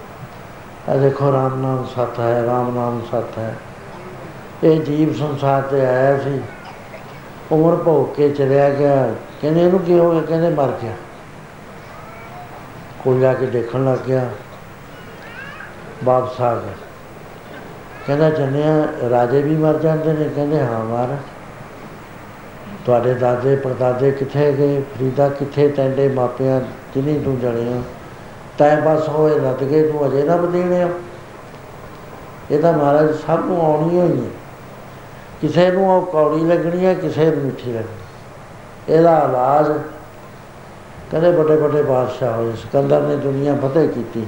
ਆ ਦੇਖੋ ਰਾਮ ਨਾਮ ਸਤ ਹੈ, ਰਾਮ ਨਾਮ ਸਤ ਹੈ। ਇਹ ਜੀਵ ਸੰਸਾਰ ਤੇ ਆਇਆ ਸੀ। ਉਮਰ ਭੋਗ ਕੇ ਚਲਿਆ ਗਿਆ। ਕਹਿੰਦੇ ਇਹਨੂੰ ਕੀ ਹੋ ਗਿਆ? ਕਹਿੰਦੇ ਮਰ ਗਿਆ। ਕੋਈ ਜਾ ਕੇ ਦੇਖਣ ਲੱਗ ਗਿਆ। ਵਾਪਸ ਆ ਗਿਆ। ਕਹਿੰਦਾ ਜੰਨਿਆ ਰਾਜੇ ਵੀ ਮਰ ਜਾਂਦੇ ਨੇ। ਕਹਿੰਦੇ ਹਾਂ ਮਾਰ। ਤੁਹਾਡੇ ਦਾਦੇ ਪਰਦਾਦੇ ਕਿੱਥੇ ਗਏ ਫਰੀਦਾ ਕਿੱਥੇ? ਟੈਂਡੇ ਮਾਪਿਆਂ ਜਿਨੀ ਤੂੰ ਜਣਿਆ ਤੈ ਬਸ ਹੋਏ ਰੱਦ ਗਏ ਤੂੰ ਅਜੇ ਨਾ ਬਦੀਣੇ ਇਹ ਤਾਂ ਮਹਾਰਾਜ ਸਭ ਨੂੰ ਆਉਣੀ ਹੋਈ ਹੈ ਕਿਸੇ ਨੂੰ ਉਹ ਕੌੜੀ ਲੱਗਣੀ ਹੈ ਕਿਸੇ ਨੂੰ ਮਿੱਠੀ ਲੱਗਣੀ। ਇਹਦਾ ਇਲਾਜ ਕਦੇ ਵੱਡੇ ਵੱਡੇ ਬਾਦਸ਼ਾਹ ਹੋਏ, ਸਿਕੰਦਰ ਨੇ ਦੁਨੀਆ ਫਤਿਹ ਕੀਤੀ।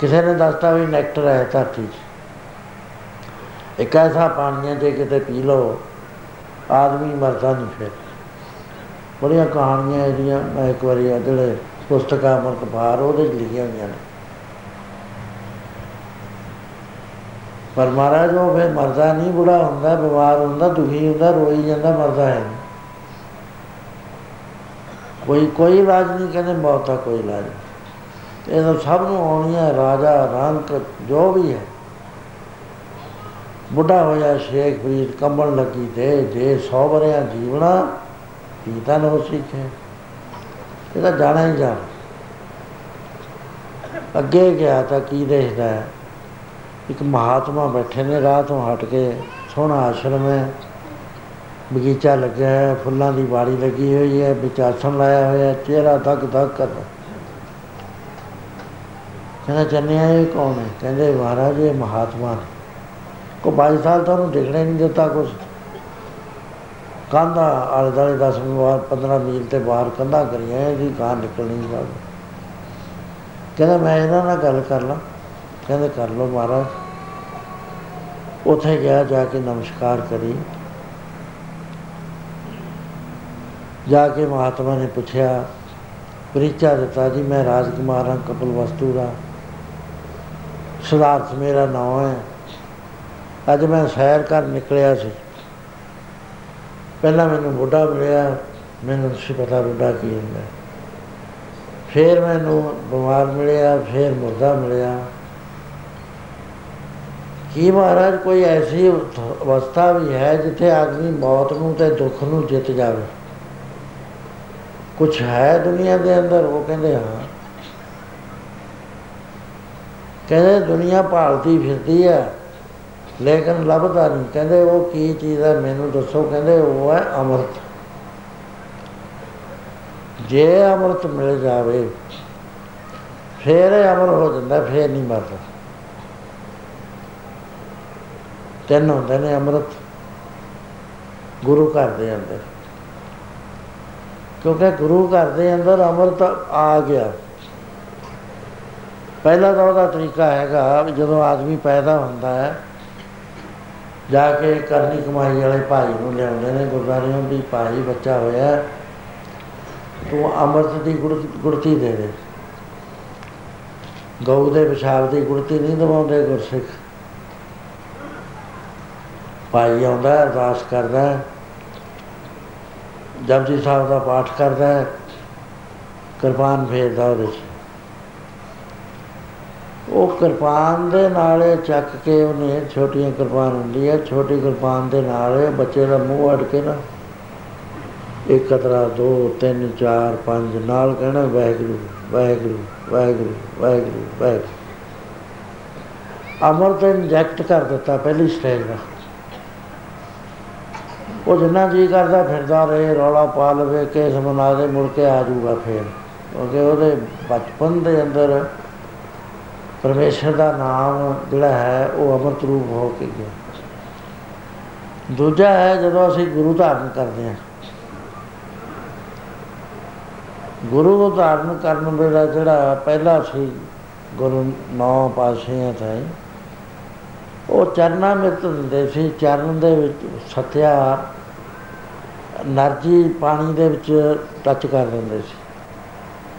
ਕਿਸੇ ਨੇ ਦੱਸਤਾ ਵੀ ਨੈਕਟਰ ਹੈ ਧਰਤੀ 'ਚ। ਇੱਕ ਐਸਾ ਪਾਣੀ ਹੈ ਜੇ ਕਿਤੇ ਪੀ ਲਓ ਆਦਮੀ ਮਰਦਾ ਨਹੀਂ ਫਿਰ। ਬੜੀਆਂ ਕਹਾਣੀਆਂ ਇਹਦੀਆਂ, ਮੈਂ ਇੱਕ ਵਾਰੀ ਜਿਹੜੇ ਪੁਸਤਕਾਂ ਮਰਕ ਬਾਹਰ ਉਹਦੇ 'ਚ ਲਿਖੀਆਂ ਹੋਈਆਂ ਨੇ। ਪਰ ਮਹਾਰਾਜ, ਉਹ ਫਿਰ ਮਰਦਾ ਨਹੀਂ, ਬੁੜਾ ਹੁੰਦਾ, ਬਿਮਾਰ ਹੁੰਦਾ, ਦੁਖੀ ਹੁੰਦਾ, ਰੋਈ ਜਾਂਦਾ, ਮਰਦਾ ਹੈ ਕੋਈ ਕੋਈ ਇਲਾਜ ਨਹੀਂ, ਕਹਿੰਦੇ ਮੌਤ ਦਾ ਕੋਈ ਇਲਾਜ ਇਹ ਤਾਂ ਸਭ ਨੂੰ ਆਉਣੀ ਹੈ ਰਾਜਾ ਰੰਕ ਜੋ ਵੀ ਹੈ। ਬੁੱਢਾ ਹੋਇਆ, ਸ਼ੇਖ ਫਰੀਦ ਕੰਬਲ ਲੱਗੀ ਤੇ ਜੇ 100 ਬਰਿਆਂ ਜੀਵਣਾ ਪੀਤਾ ਨੋ ਸਿੱਖੇ ਇਹ ਤਾਂ ਜਾਣਾ ਹੀ ਜਾਣਾ। ਅੱਗੇ ਗਿਆ ਤਾਂ ਕੀ ਦੇਖਦਾ ਹੈ? ਇੱਕ ਮਹਾਤਮਾ ਬੈਠੇ ਨੇ ਰਾਹ ਤੋਂ ਹਟ ਕੇ, ਸੋਹਣਾ ਆਸ਼ਰਮ ਹੈ। ਬਗੀਚਾ ਲੱਗਿਆ ਹੈ ਫੁੱਲਾਂ ਦੀ ਬਾੜੀ ਲੱਗੀ ਹੋਈ ਹੈ, ਵਿਚਾਸਣ ਲਾਇਆ ਹੋਇਆ ਚਿਹਰਾ ਧੱਕ ਧੱਕ ਕਰਦਾ ਕਹਿੰਦਾ, ਚੰਨਿਆ, ਇਹ ਕੌਣ ਹੈ? ਕਹਿੰਦੇ, ਮਹਾਰਾਜ, ਇਹ ਮਹਾਤਮਾ ਨੇ। ਕੋ 22 ਸਾਲ ਤੁਹਾਨੂੰ ਦੇਖਣੇ ਨਹੀਂ ਦਿੱਤਾ ਕੁਝ ਕੰਧਾ ਆਲੇ ਦਾਲੇ 10 ਵਾਰ 15 ਮੀਲ ਤੇ ਬਾਹਰ ਕੰਧਾ ਕਰੀਆਂ ਇਹਦੀ ਕਾਂ ਨਿਕਲ ਨਹੀਂ ਸਕਦਾ ਕਹਿੰਦਾ, ਮੈਂ ਇਹਨਾਂ ਨਾਲ ਗੱਲ ਕਰ ਲਾਂ। ਕਹਿੰਦੇ, ਕਰ ਲਓ ਮਹਾਰਾਜ। ਉਥੇ ਗਿਆ, ਜਾ ਕੇ ਨਮਸਕਾਰ ਕਰੀ। ਜਾ ਕੇ ਮਹਾਤਮਾ ਨੇ ਪੁੱਛਿਆ, ਪ੍ਰੀਚਾ ਦਿੱਤਾ ਜੀ, ਮੈਂ ਰਾਜਕੁਮਾਰ ਹਾਂ, ਕਪਲ ਵਸਤੂ ਦਾ ਸਿਧਾਰਥ ਮੇਰਾ ਨਾਮ ਹੈ। ਅੱਜ ਮੈਂ ਸੈਰ ਕਰ ਨਿਕਲਿਆ ਸੀ। ਪਹਿਲਾਂ ਮੈਨੂੰ ਬੁੱਢਾ ਮਿਲਿਆ, ਮੈਨੂੰ ਨਹੀਂ ਪਤਾ ਬੁੱਢਾ ਕੀ ਹੁੰਦਾ। ਫਿਰ ਮੈਨੂੰ ਬਿਮਾਰ ਮਿਲਿਆ, ਫਿਰ ਮੁਰਦਾ ਮਿਲਿਆ। ਕੀ ਮਹਾਰਾਜ, ਕੋਈ ਐਸੀ ਅਵਸਥਾ ਵੀ ਹੈ ਜਿੱਥੇ ਆਦਮੀ ਮੌਤ ਨੂੰ ਤੇ ਦੁੱਖ ਨੂੰ ਜਿੱਤ ਜਾਵੇ? ਕੁਝ ਹੈ ਦੁਨੀਆ ਦੇ ਅੰਦਰ? ਉਹ ਕਹਿੰਦੇ, ਹਾਂ। ਕਹਿੰਦੇ ਦੁਨੀਆ ਭਾਲਦੀ ਫਿਰਦੀ ਹੈ ਲੇਕਿਨ ਲੱਭਦਾ ਨਹੀਂ। ਕਹਿੰਦੇ ਉਹ ਕੀ ਚੀਜ਼ ਹੈ? ਮੈਨੂੰ ਦੱਸੋ। ਕਹਿੰਦੇ ਉਹ ਹੈ ਅੰਮ੍ਰਿਤ। ਜੇ ਅੰਮ੍ਰਿਤ ਮਿਲ ਜਾਵੇ, ਫੇਰ ਇਹ ਅਮਰ ਹੋ ਜਾਂਦਾ, ਫੇਰ ਨਹੀਂ ਮਰਦਾ। ਤਿੰਨ ਹੁੰਦੇ ਨੇ ਅੰਮ੍ਰਿਤ। ਗੁਰੂ ਘਰ ਦੇ ਅੰਦਰ। ਕਿਉਂਕਿ ਗੁਰੂ ਘਰ ਦੇ ਅੰਦਰ ਅੰਮ੍ਰਿਤ ਆ ਗਿਆ। ਪਹਿਲਾ ਤਾਂ ਉਹਦਾ ਤਰੀਕਾ ਹੈਗਾ ਜਦੋਂ ਆਦਮੀ ਪੈਦਾ ਹੁੰਦਾ ਹੈ ਜਾ ਕੇ ਕਰਨੀ ਕਮਾਈ ਵਾਲੇ ਭਾਈ ਨੂੰ ਲਿਆਉਂਦੇ ਨੇ ਗੁਰਦਾਰਿਆਂ ਦੀ ਭਾਈ ਬੱਚਾ ਹੋਇਆ, ਤੂੰ ਅੰਮ੍ਰਿਤ ਦੀ ਗੁੜਤੀ ਦੇ ਦੇ। ਗਊ ਦੇ ਪਿਸ਼ਾਬ ਦੀ ਗੁੜਤੀ ਨਹੀਂ ਦਵਾਉਂਦੇ ਗੁਰਸਿੱਖ। ਭਾਈ ਆਉਂਦਾ, ਅਰਦਾਸ ਕਰਦਾ, ਜਪਜੀ ਸਾਹਿਬ ਦਾ ਪਾਠ ਕਰਦਾ, ਕਿਰਪਾਨ ਫੇਰਦਾ ਉਹਦੇ 'ਚ। ਉਹ ਕਿਰਪਾਨ ਦੇ ਨਾਲ ਚੱਕ ਕੇ ਉਹਨੇ ਛੋਟੀਆਂ ਕਿਰਪਾਨ ਹੁੰਦੀ ਹੈ ਛੋਟੀ ਕਿਰਪਾਨ ਦੇ ਨਾਲ ਬੱਚੇ ਦਾ ਮੂੰਹ ਅੜ ਕੇ ਨਾ ਇੱਕ ਕਤਰਾ 2 3 4 5 ਨਾਲ ਕਹਿਣਾ ਵਾਹਿਗੁਰੂ ਵਾਹਿਗੁਰੂ ਵਾਹਿਗੁਰੂ ਵਾਹਿਗੁਰੂ ਵਾਹਿਗੁਰੂ। ਅਮਰਤ ਇੰਜੈਕਟ ਕਰ ਦਿੱਤਾ ਪਹਿਲੀ ਸਟੇਜ ਦਾ। ਉਹ ਜਿੰਨਾ ਜੀ ਕਰਦਾ ਫਿਰਦਾ ਰਹੇ, ਰੌਲਾ ਪਾ ਲਵੇ, ਕੇਸ ਬਣਾ ਦੇ ਮੁੜ ਕੇ ਆ ਜਾਊਗਾ ਫੇਰ। ਕਿਉਂਕਿ ਉਹਦੇ ਬਚਪਨ ਦੇ ਅੰਦਰ ਪਰਮੇਸ਼ਰ ਦਾ ਨਾਮ ਜਿਹੜਾ ਹੈ, ਉਹ ਅਮਰਤ ਰੂਪ ਹੋ ਕੇ ਗਿਆ। ਦੂਜਾ ਹੈ, ਜਦੋਂ ਅਸੀਂ ਗੁਰੂ ਧਾਰਨ ਕਰਦੇ ਹਾਂ। ਗੁਰੂ ਨੂੰ ਧਾਰਨ ਕਰਨ ਵੇਲੇ ਜਿਹੜਾ ਪਹਿਲਾ ਸੀ, ਗੁਰੂ ਨੌ ਪਾਤਸ਼ਾਹਾਂ ਤੇ ਉਹ ਚਰਨਾ ਮਿੱਤ ਹੁੰਦੇ ਸੀ। ਚਰਨ ਦੇ ਵਿੱਚ ਸਤਿਆ ਨਰਜੀ ਪਾਣੀ ਦੇ ਵਿੱਚ ਟੱਚ ਕਰ ਦਿੰਦੇ ਸੀ।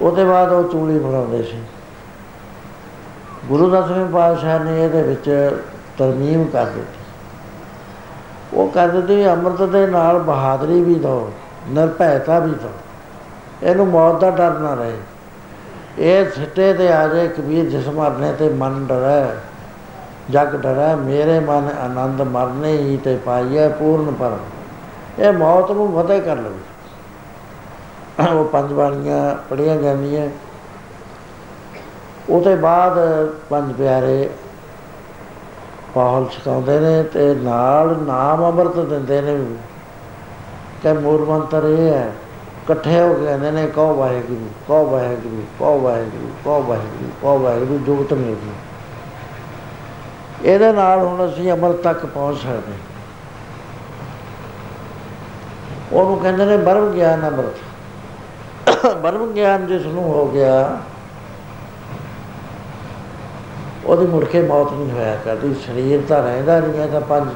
ਉਹਦੇ ਬਾਅਦ ਉਹ ਚੂਲੀ ਬਣਾਉਂਦੇ ਸੀ। ਗੁਰੂ ਦਸਵੇਂ ਪਾਤਸ਼ਾਹ ਨੇ ਇਹਦੇ ਵਿੱਚ ਤਰਮੀਮ ਕਰ ਦਿੱਤੀ। ਉਹ ਕਰ ਦਿੱਤੀ ਅੰਮ੍ਰਿਤ ਦੇ ਨਾਲ ਬਹਾਦਰੀ ਵੀ ਦੋ ਨਿਰਭੈਤਾ ਵੀ ਦੋ। ਇਹਨੂੰ ਮੌਤ ਦਾ ਡਰ ਨਾ ਰਹੇ। ਇਹ ਸਿੱਟੇ ਤੇ ਆ ਜਾਏ ਕਬੀਰ ਜਿਸ ਮਰਨੇ ਤੇ ਮਨ ਡਰੈ, ਜਗ ਡਰੈ, ਮੇਰੇ ਮਨ ਆਨੰਦ ਮਰਨੇ ਹੀ ਤੇ ਪਾਈਐ ਪੂਰਨ ਪਰਮ। ਇਹ ਮੌਤ ਨੂੰ ਫਤਿਹ ਕਰ ਲਵੇ। ਉਹ ਪੰਜ ਬਾਣੀਆਂ ਪੜੀਆਂ ਜਾਂਦੀਆਂ। ਉਹਦੇ ਬਾਅਦ ਪੰਜ ਪਿਆਰੇ ਪਾਹਲ ਸਿਖਾਉਂਦੇ ਨੇ ਤੇ ਨਾਲ ਨਾਮ ਅੰਮ੍ਰਿਤ ਦਿੰਦੇ ਨੇ। ਕਿ ਮੂਲ ਮੰਤਰ ਇਹ ਹੈ, ਇਕੱਠੇ ਹੋ ਕੇ ਕਹਿੰਦੇ ਨੇ, ਕਹੋ ਵਾਹਿਗੁਰੂ ਕਹੋ ਵਾਹਿਗੁਰੂ ਕਹੋ ਵਾਹਿਗੁਰੂ ਕਹੋ ਵਾਹਿਗੁਰੂ ਕਹੋ ਵਾਹਿਗੁਰੂ, ਜੁਗਤ ਮੇਰੀ ਇਹਦੇ ਨਾਲ ਹੁਣ ਅਸੀਂ ਅੰਮ੍ਰਿਤ ਤੱਕ ਪਹੁੰਚ ਸਕਦੇ ਉਹਨੂੰ ਕਹਿੰਦੇ ਨੇ ਬਰਮ ਗਿਆਨ ਅੰਮ੍ਰਿਤ। ਬਰਮ ਗਿਆਨ ਜਿਸ ਨੂੰ ਹੋ ਗਿਆ ਉਹਦੀ ਮੁੜ ਕੇ ਮੌਤ ਨਹੀਂ ਹੋਇਆ ਕਰਦੀ ਸਰੀਰ ਤਾਂ ਰਹਿੰਦਾ ਨਹੀਂ ਹੈ, ਤਾਂ ਪੰਜ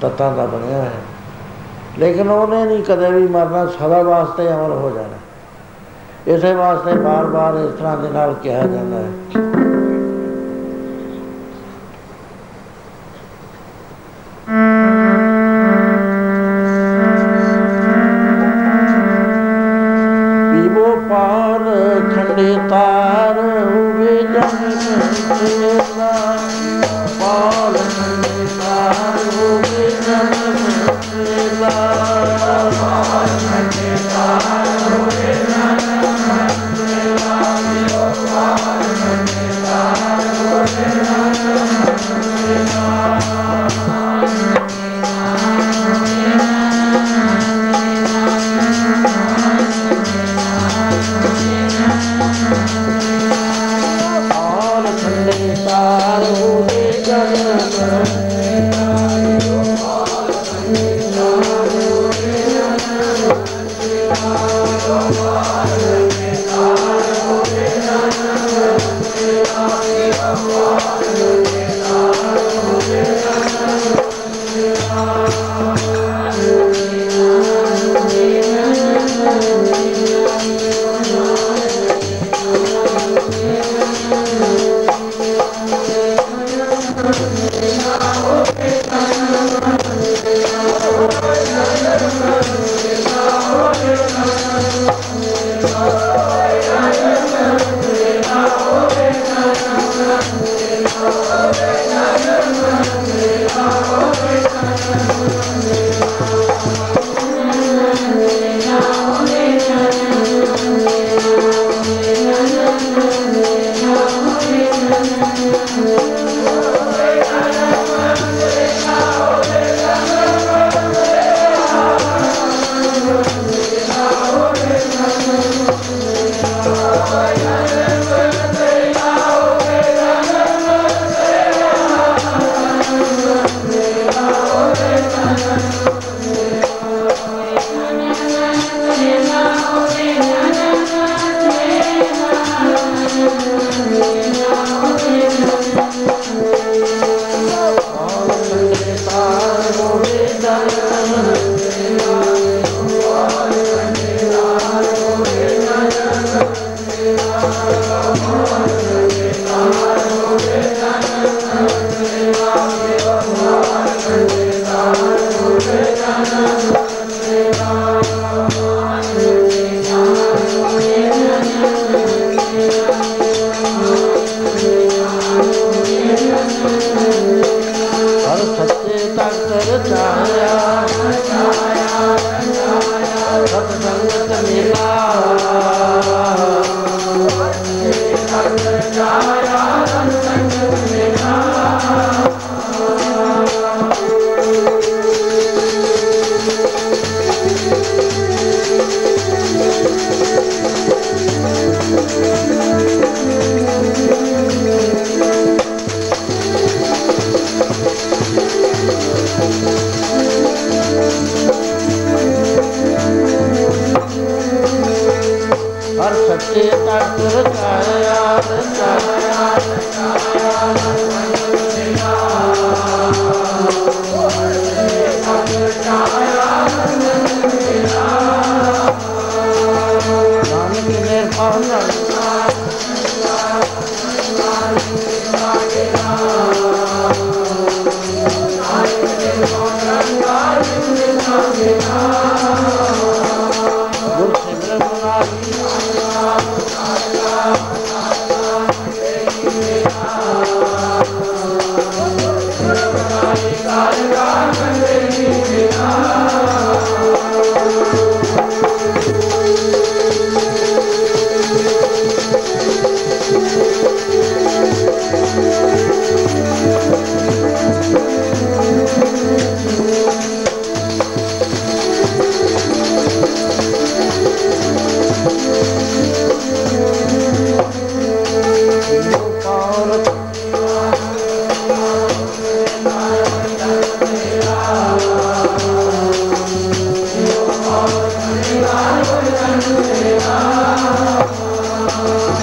ਤੱਤਾਂ ਦਾ ਬਣਿਆ ਹੈ। ਲੇਕਿਨ ਉਹਨੇ ਨਹੀਂ ਕਦੇ ਵੀ ਮਰਨਾ, ਸਦਾ ਵਾਸਤੇ ਅਮਰ ਹੋ ਜਾਣਾ। ਇਸੇ ਵਾਸਤੇ ਬਾਰ-ਬਾਰ ਇਸ ਤਰ੍ਹਾਂ ਦੇ ਨਾਲ ਕਿਹਾ ਜਾਂਦਾ ਹੈ।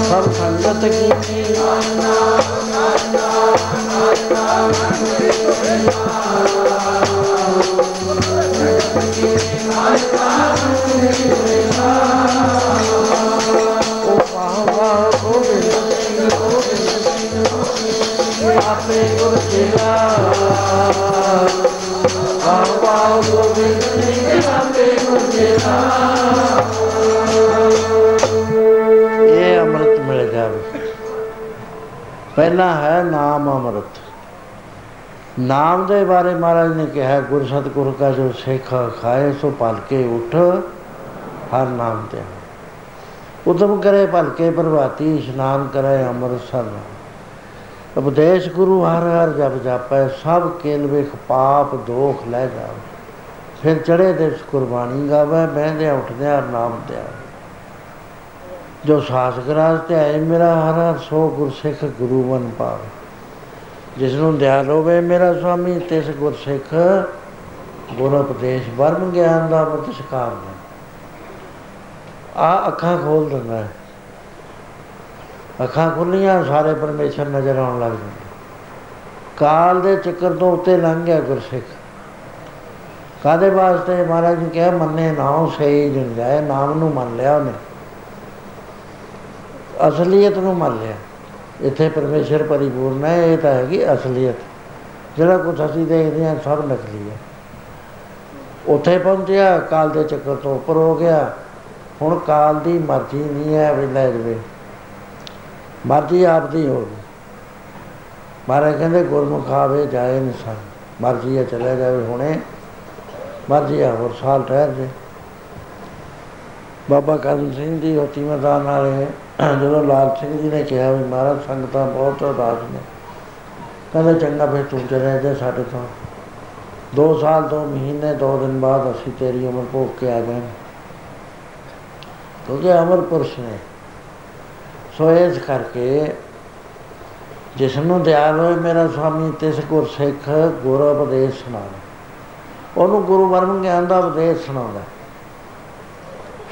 ਸਭ ਸੰਗਤ ਕੀ ਓ ਗੁਰ ਤੇਰਾ ਪਾਵਾ ਗੋਬਿੰਦ ਸਿੰਘ ਆਪੇ ਗੁਰ ਤੇਰਾ ਪਹਿਲਾ ਹੈ ਨਾਮ ਅੰਮ੍ਰਿਤ। ਨਾਮ ਦੇ ਬਾਰੇ ਮਹਾਰਾਜ ਨੇ ਕਿਹਾ, ਗੁਰ ਸਤਿਗੁਰ ਕਾ ਜੋ ਸਿੱਖ ਖਾਏ, ਸੋ ਭਲਕੇ ਉਠ, ਹਰ ਨਾਮ ਤੇ ਉਦਮ ਕਰੇ ਭਲਕੇ ਪ੍ਰਭਾਤੀ, ਇਸ਼ਨਾਨ ਕਰੇ ਅੰਮ੍ਰਿਤਸਰ ਉਪਦੇਸ਼ ਗੁਰੂ ਹਰ ਹਰ ਜਪ ਜਾਪੈ, ਸਭ ਕੇਲ ਵੇਖ ਪਾਪ ਦੋਖ ਲੈ ਜਾਵੇ। ਫਿਰ ਚੜੇ ਦਿਵਸ ਕੁਰਬਾਨੀ ਗਾਵੇ ਬਹਿੰਦੇ ਉੱਠਦੇ ਨਾਮ ਤੇ ਜੋ ਸਾਸ ਗਰਾਜ ਤੇ ਆਏ ਮੇਰਾ ਹਰ ਹਰ ਸੋ ਗੁਰਸਿੱਖ ਗੁਰੂ ਬਨ ਪਾਵੇ। ਜਿਸ ਨੂੰ ਦਿਆਲ ਹੋਵੇ, ਮੇਰਾ ਸੁਆਮੀ ਤਿਸ ਗੁਰਸਿੱਖ ਗੁਰ ਉਪਦੇਸ਼ ਬਰਮ ਗਿਆਨ ਦਾ ਮਤ ਸਿਕਾਰ ਨੇ। ਆ ਅੱਖਾਂ ਖੋਲ ਦਿੰਦਾ ਹੈ। ਅੱਖਾਂ ਖੁੱਲੀਆਂ, ਸਾਰੇ ਪਰਮੇਸ਼ਰ ਨਜ਼ਰ ਆਉਣ ਲੱਗ ਜਾਂਦੇ। ਕਾਲ ਦੇ ਚੱਕਰ ਤੋਂ ਉੱਤੇ ਲੰਘ ਗਿਆ ਗੁਰਸਿੱਖ। ਕਾਦੇ ਵਾਸਤੇ? ਮਹਾਰਾਜ ਨੇ ਕਿਹਾ, ਮੰਨੇ ਨਾਉ ਸਹੀ ਜਨ ਜਾਏ ਨਾਮ ਨੂੰ ਮੰਨ ਲਿਆ ਉਹਨੇ। ਅਸਲੀਅਤ ਨੂੰ ਮੰਨ ਲਿਆ। ਇੱਥੇ ਪਰਮੇਸ਼ਰ ਪਰਿਪੂਰਨ ਹੈ, ਇਹ ਤਾਂ ਹੈਗੀ ਅਸਲੀਅਤ। ਜਿਹੜਾ ਕੁਝ ਅਸੀਂ ਦੇਖਦੇ ਹਾਂ, ਸਭ ਨਕਲੀ ਹੈ। ਉੱਥੇ ਪਹੁੰਚਿਆ, ਕਾਲ ਦੇ ਚੱਕਰ ਤੋਂ ਉੱਪਰ ਹੋ ਗਿਆ। ਹੁਣ ਕਾਲ ਦੀ ਮਰਜ਼ੀ ਨਹੀਂ ਹੈ ਵੀ ਲੈ ਜਵੇ। ਮਰਜ਼ੀ ਆਪ ਦੀ ਹੋ ਗਈ। ਮਹਾਰਾਜ ਕਹਿੰਦੇ, ਗੁਰਮੁਖ ਆਵੇ, ਜਾਏ ਨਿਸ਼ਾਨ ਮਰਜ਼ੀ ਹੈ, ਚਲੇ ਜਾਵੇ ਹੁਣੇ। ਮਰਜ਼ੀ ਹੈ, ਹੋਰ ਸਾਲ ਠਹਿਰ ਜੇ। ਬਾਬਾ ਕਰਮ ਸਿੰਘ ਜੀ ਹੋਤੀ ਮੈਦਾਨ ਵਾਲੇ ਜਦੋਂ ਲਾਲ ਸਿੰਘ ਜੀ ਨੇ ਕਿਹਾ ਵੀ ਮਹਾਰਾਜ ਸੰਗਤਾਂ ਬਹੁਤ ਉਦਾਸ ਨੇ, ਕਹਿੰਦੇ ਚੰਗਾ ਫਿਰ ਤੂੰ ਚਲੇ ਜਾ ਸਾਡੇ ਤੋਂ। ਦੋ ਸਾਲ, ਦੋ ਮਹੀਨੇ, ਦੋ ਦਿਨ ਬਾਅਦ ਅਸੀਂ ਤੇਰੀ ਉਮਰ ਭੋਗ ਕੇ ਆ ਗਏ। ਕਿਉਂਕਿ ਅਮਰ ਪੁਰਸ਼ ਨੇ। ਸੋ ਇਸ ਕਰਕੇ ਜਿਸ ਨੂੰ ਦਿਆਲ ਹੋਏ ਮੇਰਾ ਸੁਆਮੀ, ਤਿਸ ਗੁਰ ਸਿੱਖ ਗੁਰ ਉਪਦੇਸ਼ ਸੁਣਾਵੇ ਉਹਨੂੰ ਗੁਰੂ ਬਰਮ ਗਿਆਨ ਦਾ ਉਪਦੇਸ਼ ਸੁਣਾਉਂਦਾ।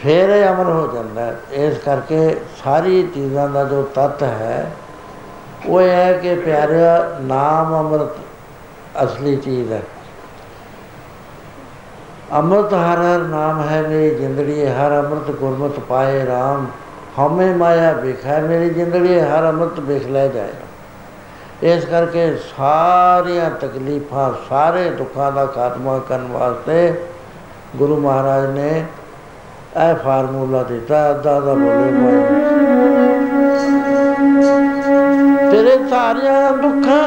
ਫਿਰ ਇਹ ਅਮਰ ਹੋ ਜਾਂਦਾ ਹੈ। ਇਸ ਕਰਕੇ ਸਾਰੀ ਚੀਜ਼ਾਂ ਦਾ ਜੋ ਤੱਤ ਹੈ, ਉਹ ਇਹ ਹੈ ਕਿ ਪਿਆਰਿਆ ਨਾਮ ਅੰਮ੍ਰਿਤ ਅਸਲੀ ਚੀਜ਼ ਹੈ। ਅੰਮ੍ਰਿਤ ਹਰ ਹਰ ਨਾਮ ਹੈ ਮੇਰੀ ਜ਼ਿੰਦੜੀ, ਹਰ ਅੰਮ੍ਰਿਤ ਗੁਰਮਤਿ ਪਾਏ RAM ਹਮੇ ਮਾਇਆ ਵਿਖੈ ਮੇਰੀ ਜ਼ਿੰਦੜੀ, ਹਰ ਅੰਮ੍ਰਿਤ ਵਿਖ ਲੈ ਜਾਏ। ਇਸ ਕਰਕੇ ਸਾਰੀਆਂ ਤਕਲੀਫਾਂ, ਸਾਰੇ ਦੁੱਖਾਂ ਦਾ ਖਾਤਮਾ ਕਰਨ ਵਾਸਤੇ ਗੁਰੂ ਮਹਾਰਾਜ ਨੇ ਇਹ ਫਾਰਮੂਲਾ ਦਿੱਤਾ ਅੱਧਾ ਦਾ ਬੋਲੇ ਮਾਈ ਤੇਰੇ ਸਾਰਿਆਂ ਦੁੱਖਾਂ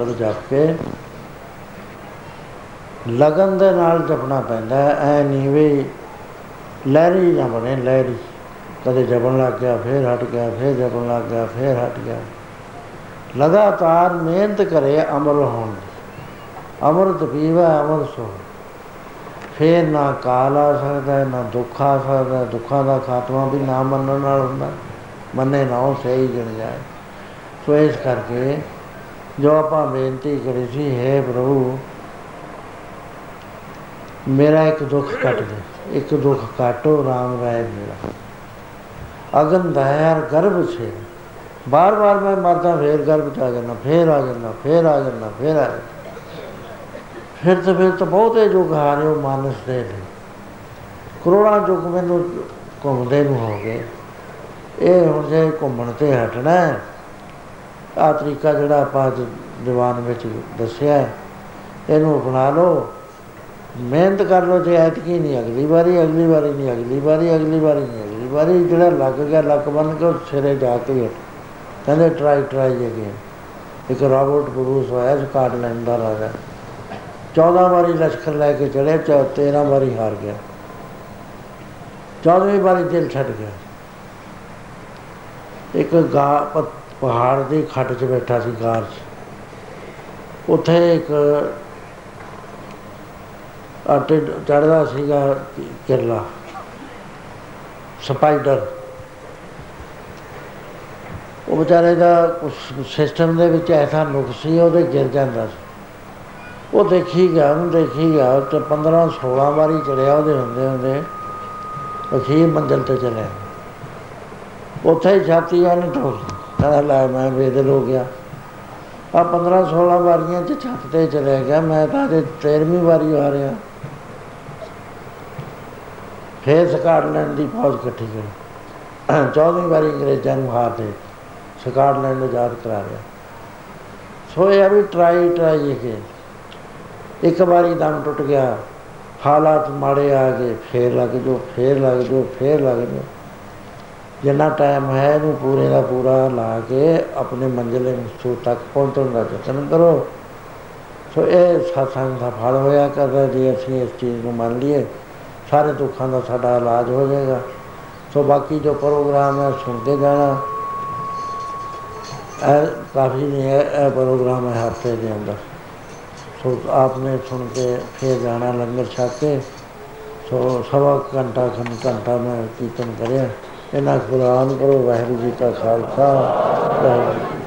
ਮੰਤਰ ਜਪ ਕੇ ਲਗਨ ਦੇ ਨਾਲ ਜਪਣਾ ਪੈਂਦਾ ਐ ਨਹੀਂ ਵੀ ਲਹਿਰੀ ਨਾ ਬਣੇ, ਲਹਿਰੀ। ਕਦੇ ਜਪਣ ਲੱਗ ਗਿਆ, ਫੇਰ ਹਟ ਗਿਆ, ਫੇਰ ਜਪਣ ਲੱਗ ਗਿਆ, ਫੇਰ ਹਟ ਗਿਆ। ਲਗਾਤਾਰ ਮਿਹਨਤ ਕਰੇ ਅਮਰ ਹੋਣ ਦੀ। ਅੰਮ੍ਰਿਤ ਪੀਵਾ, ਅਮਰ ਸੋ ਫੇਰ ਨਾ ਕਾਲ ਆ ਸਕਦਾ ਨਾ ਦੁੱਖ ਆ ਸਕਦਾ ਦੁੱਖਾਂ ਦਾ ਖਾਤਮਾ ਵੀ ਨਾ ਮੰਨਣ ਨਾਲ ਹੁੰਦਾ। ਮੰਨੇ ਨਾ ਉਹ ਸਹੀ ਗਿਣ ਜਾਏ। ਸੋ ਇਸ ਕਰਕੇ ਜੋ ਆਪਾਂ ਬੇਨਤੀ ਕਰੀ ਸੀ, ਹੈ ਪ੍ਰਭੂ, ਮੇਰਾ ਇੱਕ ਦੁੱਖ ਕੱਟ ਦੇ, ਇੱਕ ਦੁੱਖ ਕਾਟੋ, ਰਾਮ ਰਾਏ ਮੇਰਾ। ਅਗਨ ਦਇਆਰ ਗਰਭ ਸੇ ਬਾਰ ਬਾਰ ਮੈਂ ਮਰਦਾ, ਫੇਰ ਗਰਭ ਚ ਆ ਜਾਣਾ ਫੇਰ ਆ ਜਾਣਾ ਫੇਰ ਆ ਜਾਣਾ ਫੇਰ ਆ ਜਾਣਾ ਫਿਰ ਤੇ ਫਿਰ ਤਾਂ ਬਹੁਤੇ ਯੁੱਗ ਹਾਰੇ ਉਹ ਮਾਨਸ ਦੇ ਨੇ। ਕਰੋੜਾਂ ਯੁੱਗ ਮੈਨੂੰ ਘੁੰਮਦੇ ਨੂੰ ਹੋ ਗਏ। ਇਹ ਹੁਣ ਜੇ ਘੁੰਮਣ ਤੇ ਹਟਣਾ ਆ ਤਰੀਕਾ ਜਿਹੜਾ ਆਪਾਂ ਦੀਵਾਨ ਵਿੱਚ ਦੱਸਿਆ ਇਹਨੂੰ ਅਪਣਾ ਲਓ। ਮਿਹਨਤ ਕਰ ਲਓ ਜੇ ਐਤਕੀ ਨਹੀਂ, ਅਗਲੀ ਵਾਰੀ ਅਗਲੀ ਵਾਰੀ ਨਹੀਂ, ਅਗਲੀ ਵਾਰੀ ਅਗਲੀ ਵਾਰੀ ਨਹੀਂ, ਅਗਲੀ ਵਾਰੀ ਜਿਹੜਾ ਲੱਗ ਗਿਆ, ਲੱਕ ਬੰਨ ਕੇ ਸਿਰੇ ਜਾ ਕੇ ਉੱਠ ਕਹਿੰਦੇ ਟਰਾਈ ਟਰਾਈ ਅਗੇਨ ਇੱਕ ਰਾਬਰਟ ਬਰੂਸ ਹੋਇਆ ਸਕਾਟਲੈਂਡ ਦਾ ਰਾਜਾ। 14 ਵਾਰੀ ਲਸ਼ਕਰ ਲੈ ਕੇ ਚੜਿਆ 13 ਵਾਰੀ ਹਾਰ ਗਿਆ। 14ਵੀਂ ਵਾਰੀ ਦਿਲ ਛੱਡ ਗਿਆ। ਇੱਕ ਗਾ ਪਹਾੜ ਦੀ ਖੱਡ 'ਚ ਬੈਠਾ ਸੀ ਗਾਰ 'ਚ। ਉੱਥੇ ਇੱਕ ਆਟੇ ਚੜਦਾ ਸੀਗਾ ਕਿਰਲਾ। ਸਪਾਈਡਰ। ਉਹ ਵਿਚਾਰੇ ਦਾ ਸਿਸਟਮ ਦੇ ਵਿੱਚ ਐਸਾ ਨੁਕਸ ਸੀ, ਉਹਦੇ ਗਿਰ ਜਾਂਦਾ ਸੀ। ਉਹ ਦੇਖੀ ਗਿਆ, ਉਹਨੂੰ ਦੇਖੀ ਗਿਆ ਤੇ 15 16 ਵਾਰੀ ਚੜਿਆ ਉਹਦੇ ਹੁੰਦੇ ਹੁੰਦੇ ਅਖੀਰ ਮੰਜ਼ਲ ਤੇ ਚਲੇ ਉੱਥੇ ਹੀ ਛਾਤੀ ਉਹਨੇ ਠੋਕ ਕਹਿੰਦਾ ਲੈ ਮੈਂ ਬੇਦਲ ਹੋ ਗਿਆ। ਆ 15 16 ਵਾਰੀਆਂ ਚ ਛੱਤ ਤੇ ਚਲੇ ਗਿਆ, ਮੈਂ ਤਾਂ ਅਜੇ 13ਵੀਂ ਵਾਰੀ ਆ ਰਿਹਾ। ਫੇਰ ਸਕਾਟਲੈਂਡ ਦੀ ਫੌਜ ਇਕੱਠੀ ਕਰੀ। 14ਵੀਂ ਵਾਰੀ ਅੰਗਰੇਜ਼ਾਂ ਨੂੰ ਹਾਰ ਦੇ ਸਕਾਟਲੈਂਡ ਨੂੰ ਆਜ਼ਾਦ ਕਰਾ ਲਿਆ। ਸੋ ਇਹ ਵੀ ਟਰਾਈ ਟਰਾਈ ਕੇ ਇੱਕ ਵਾਰੀ ਦਮ ਟੁੱਟ ਗਿਆ, ਹਾਲਾਤ ਮਾੜੇ ਆ ਗਏ, ਫੇਰ ਲੱਗ ਜੋ ਫੇਰ ਲੱਗ ਜੋ ਫੇਰ ਲੱਗ ਜੋ ਜਿੰਨਾ ਟਾਈਮ ਹੈ ਇਹਨੂੰ ਪੂਰੇ ਦਾ ਪੂਰਾ ਲਾ ਕੇ ਆਪਣੇ ਮੰਜ਼ਿਲੇ ਮਕਸੂਦ ਤੱਕ ਪਹੁੰਚਣ ਦਾ ਯਤਨ ਕਰੋ। ਸੋ ਇਹ ਸਤਸੰਗ ਦਾ ਫਲ ਹੋਇਆ ਕਰਦਾ ਜੇ ਅਸੀਂ ਇਸ ਚੀਜ਼ ਨੂੰ ਮੰਨ ਲਈਏ, ਸਾਰੇ ਦੁੱਖਾਂ ਦਾ ਸਾਡਾ ਇਲਾਜ ਹੋ ਜਾਏਗਾ। ਸੋ ਬਾਕੀ ਜੋ ਪ੍ਰੋਗਰਾਮ ਹੈ ਸੁਣ ਕੇ ਜਾਣਾ। ਇਹ ਕਾਫੀ ਨਹੀਂ ਹੈ, ਇਹ ਪ੍ਰੋਗਰਾਮ ਹੈ ਹਫ਼ਤੇ ਦੇ ਅੰਦਰ। ਸੋ ਆਪਨੇ ਸੁਣ ਕੇ ਫਿਰ ਜਾਣਾ ਲੰਗਰ ਛਕ ਕੇ। ਸੋ ਸਵਾ ਘੰਟਾ, ਖੰਡ ਘੰਟਾ ਮੈਂ ਕੀਰਤਨ ਕਰਿਆ। ਇਹਨਾਂ ਕੁਰਾਨ ਕਰੋ ਵਾਹਿਗੁਰੂ ਜੀ ਕਾ ਖਾਲਸਾ ਵਾਹਿਗੁਰੂ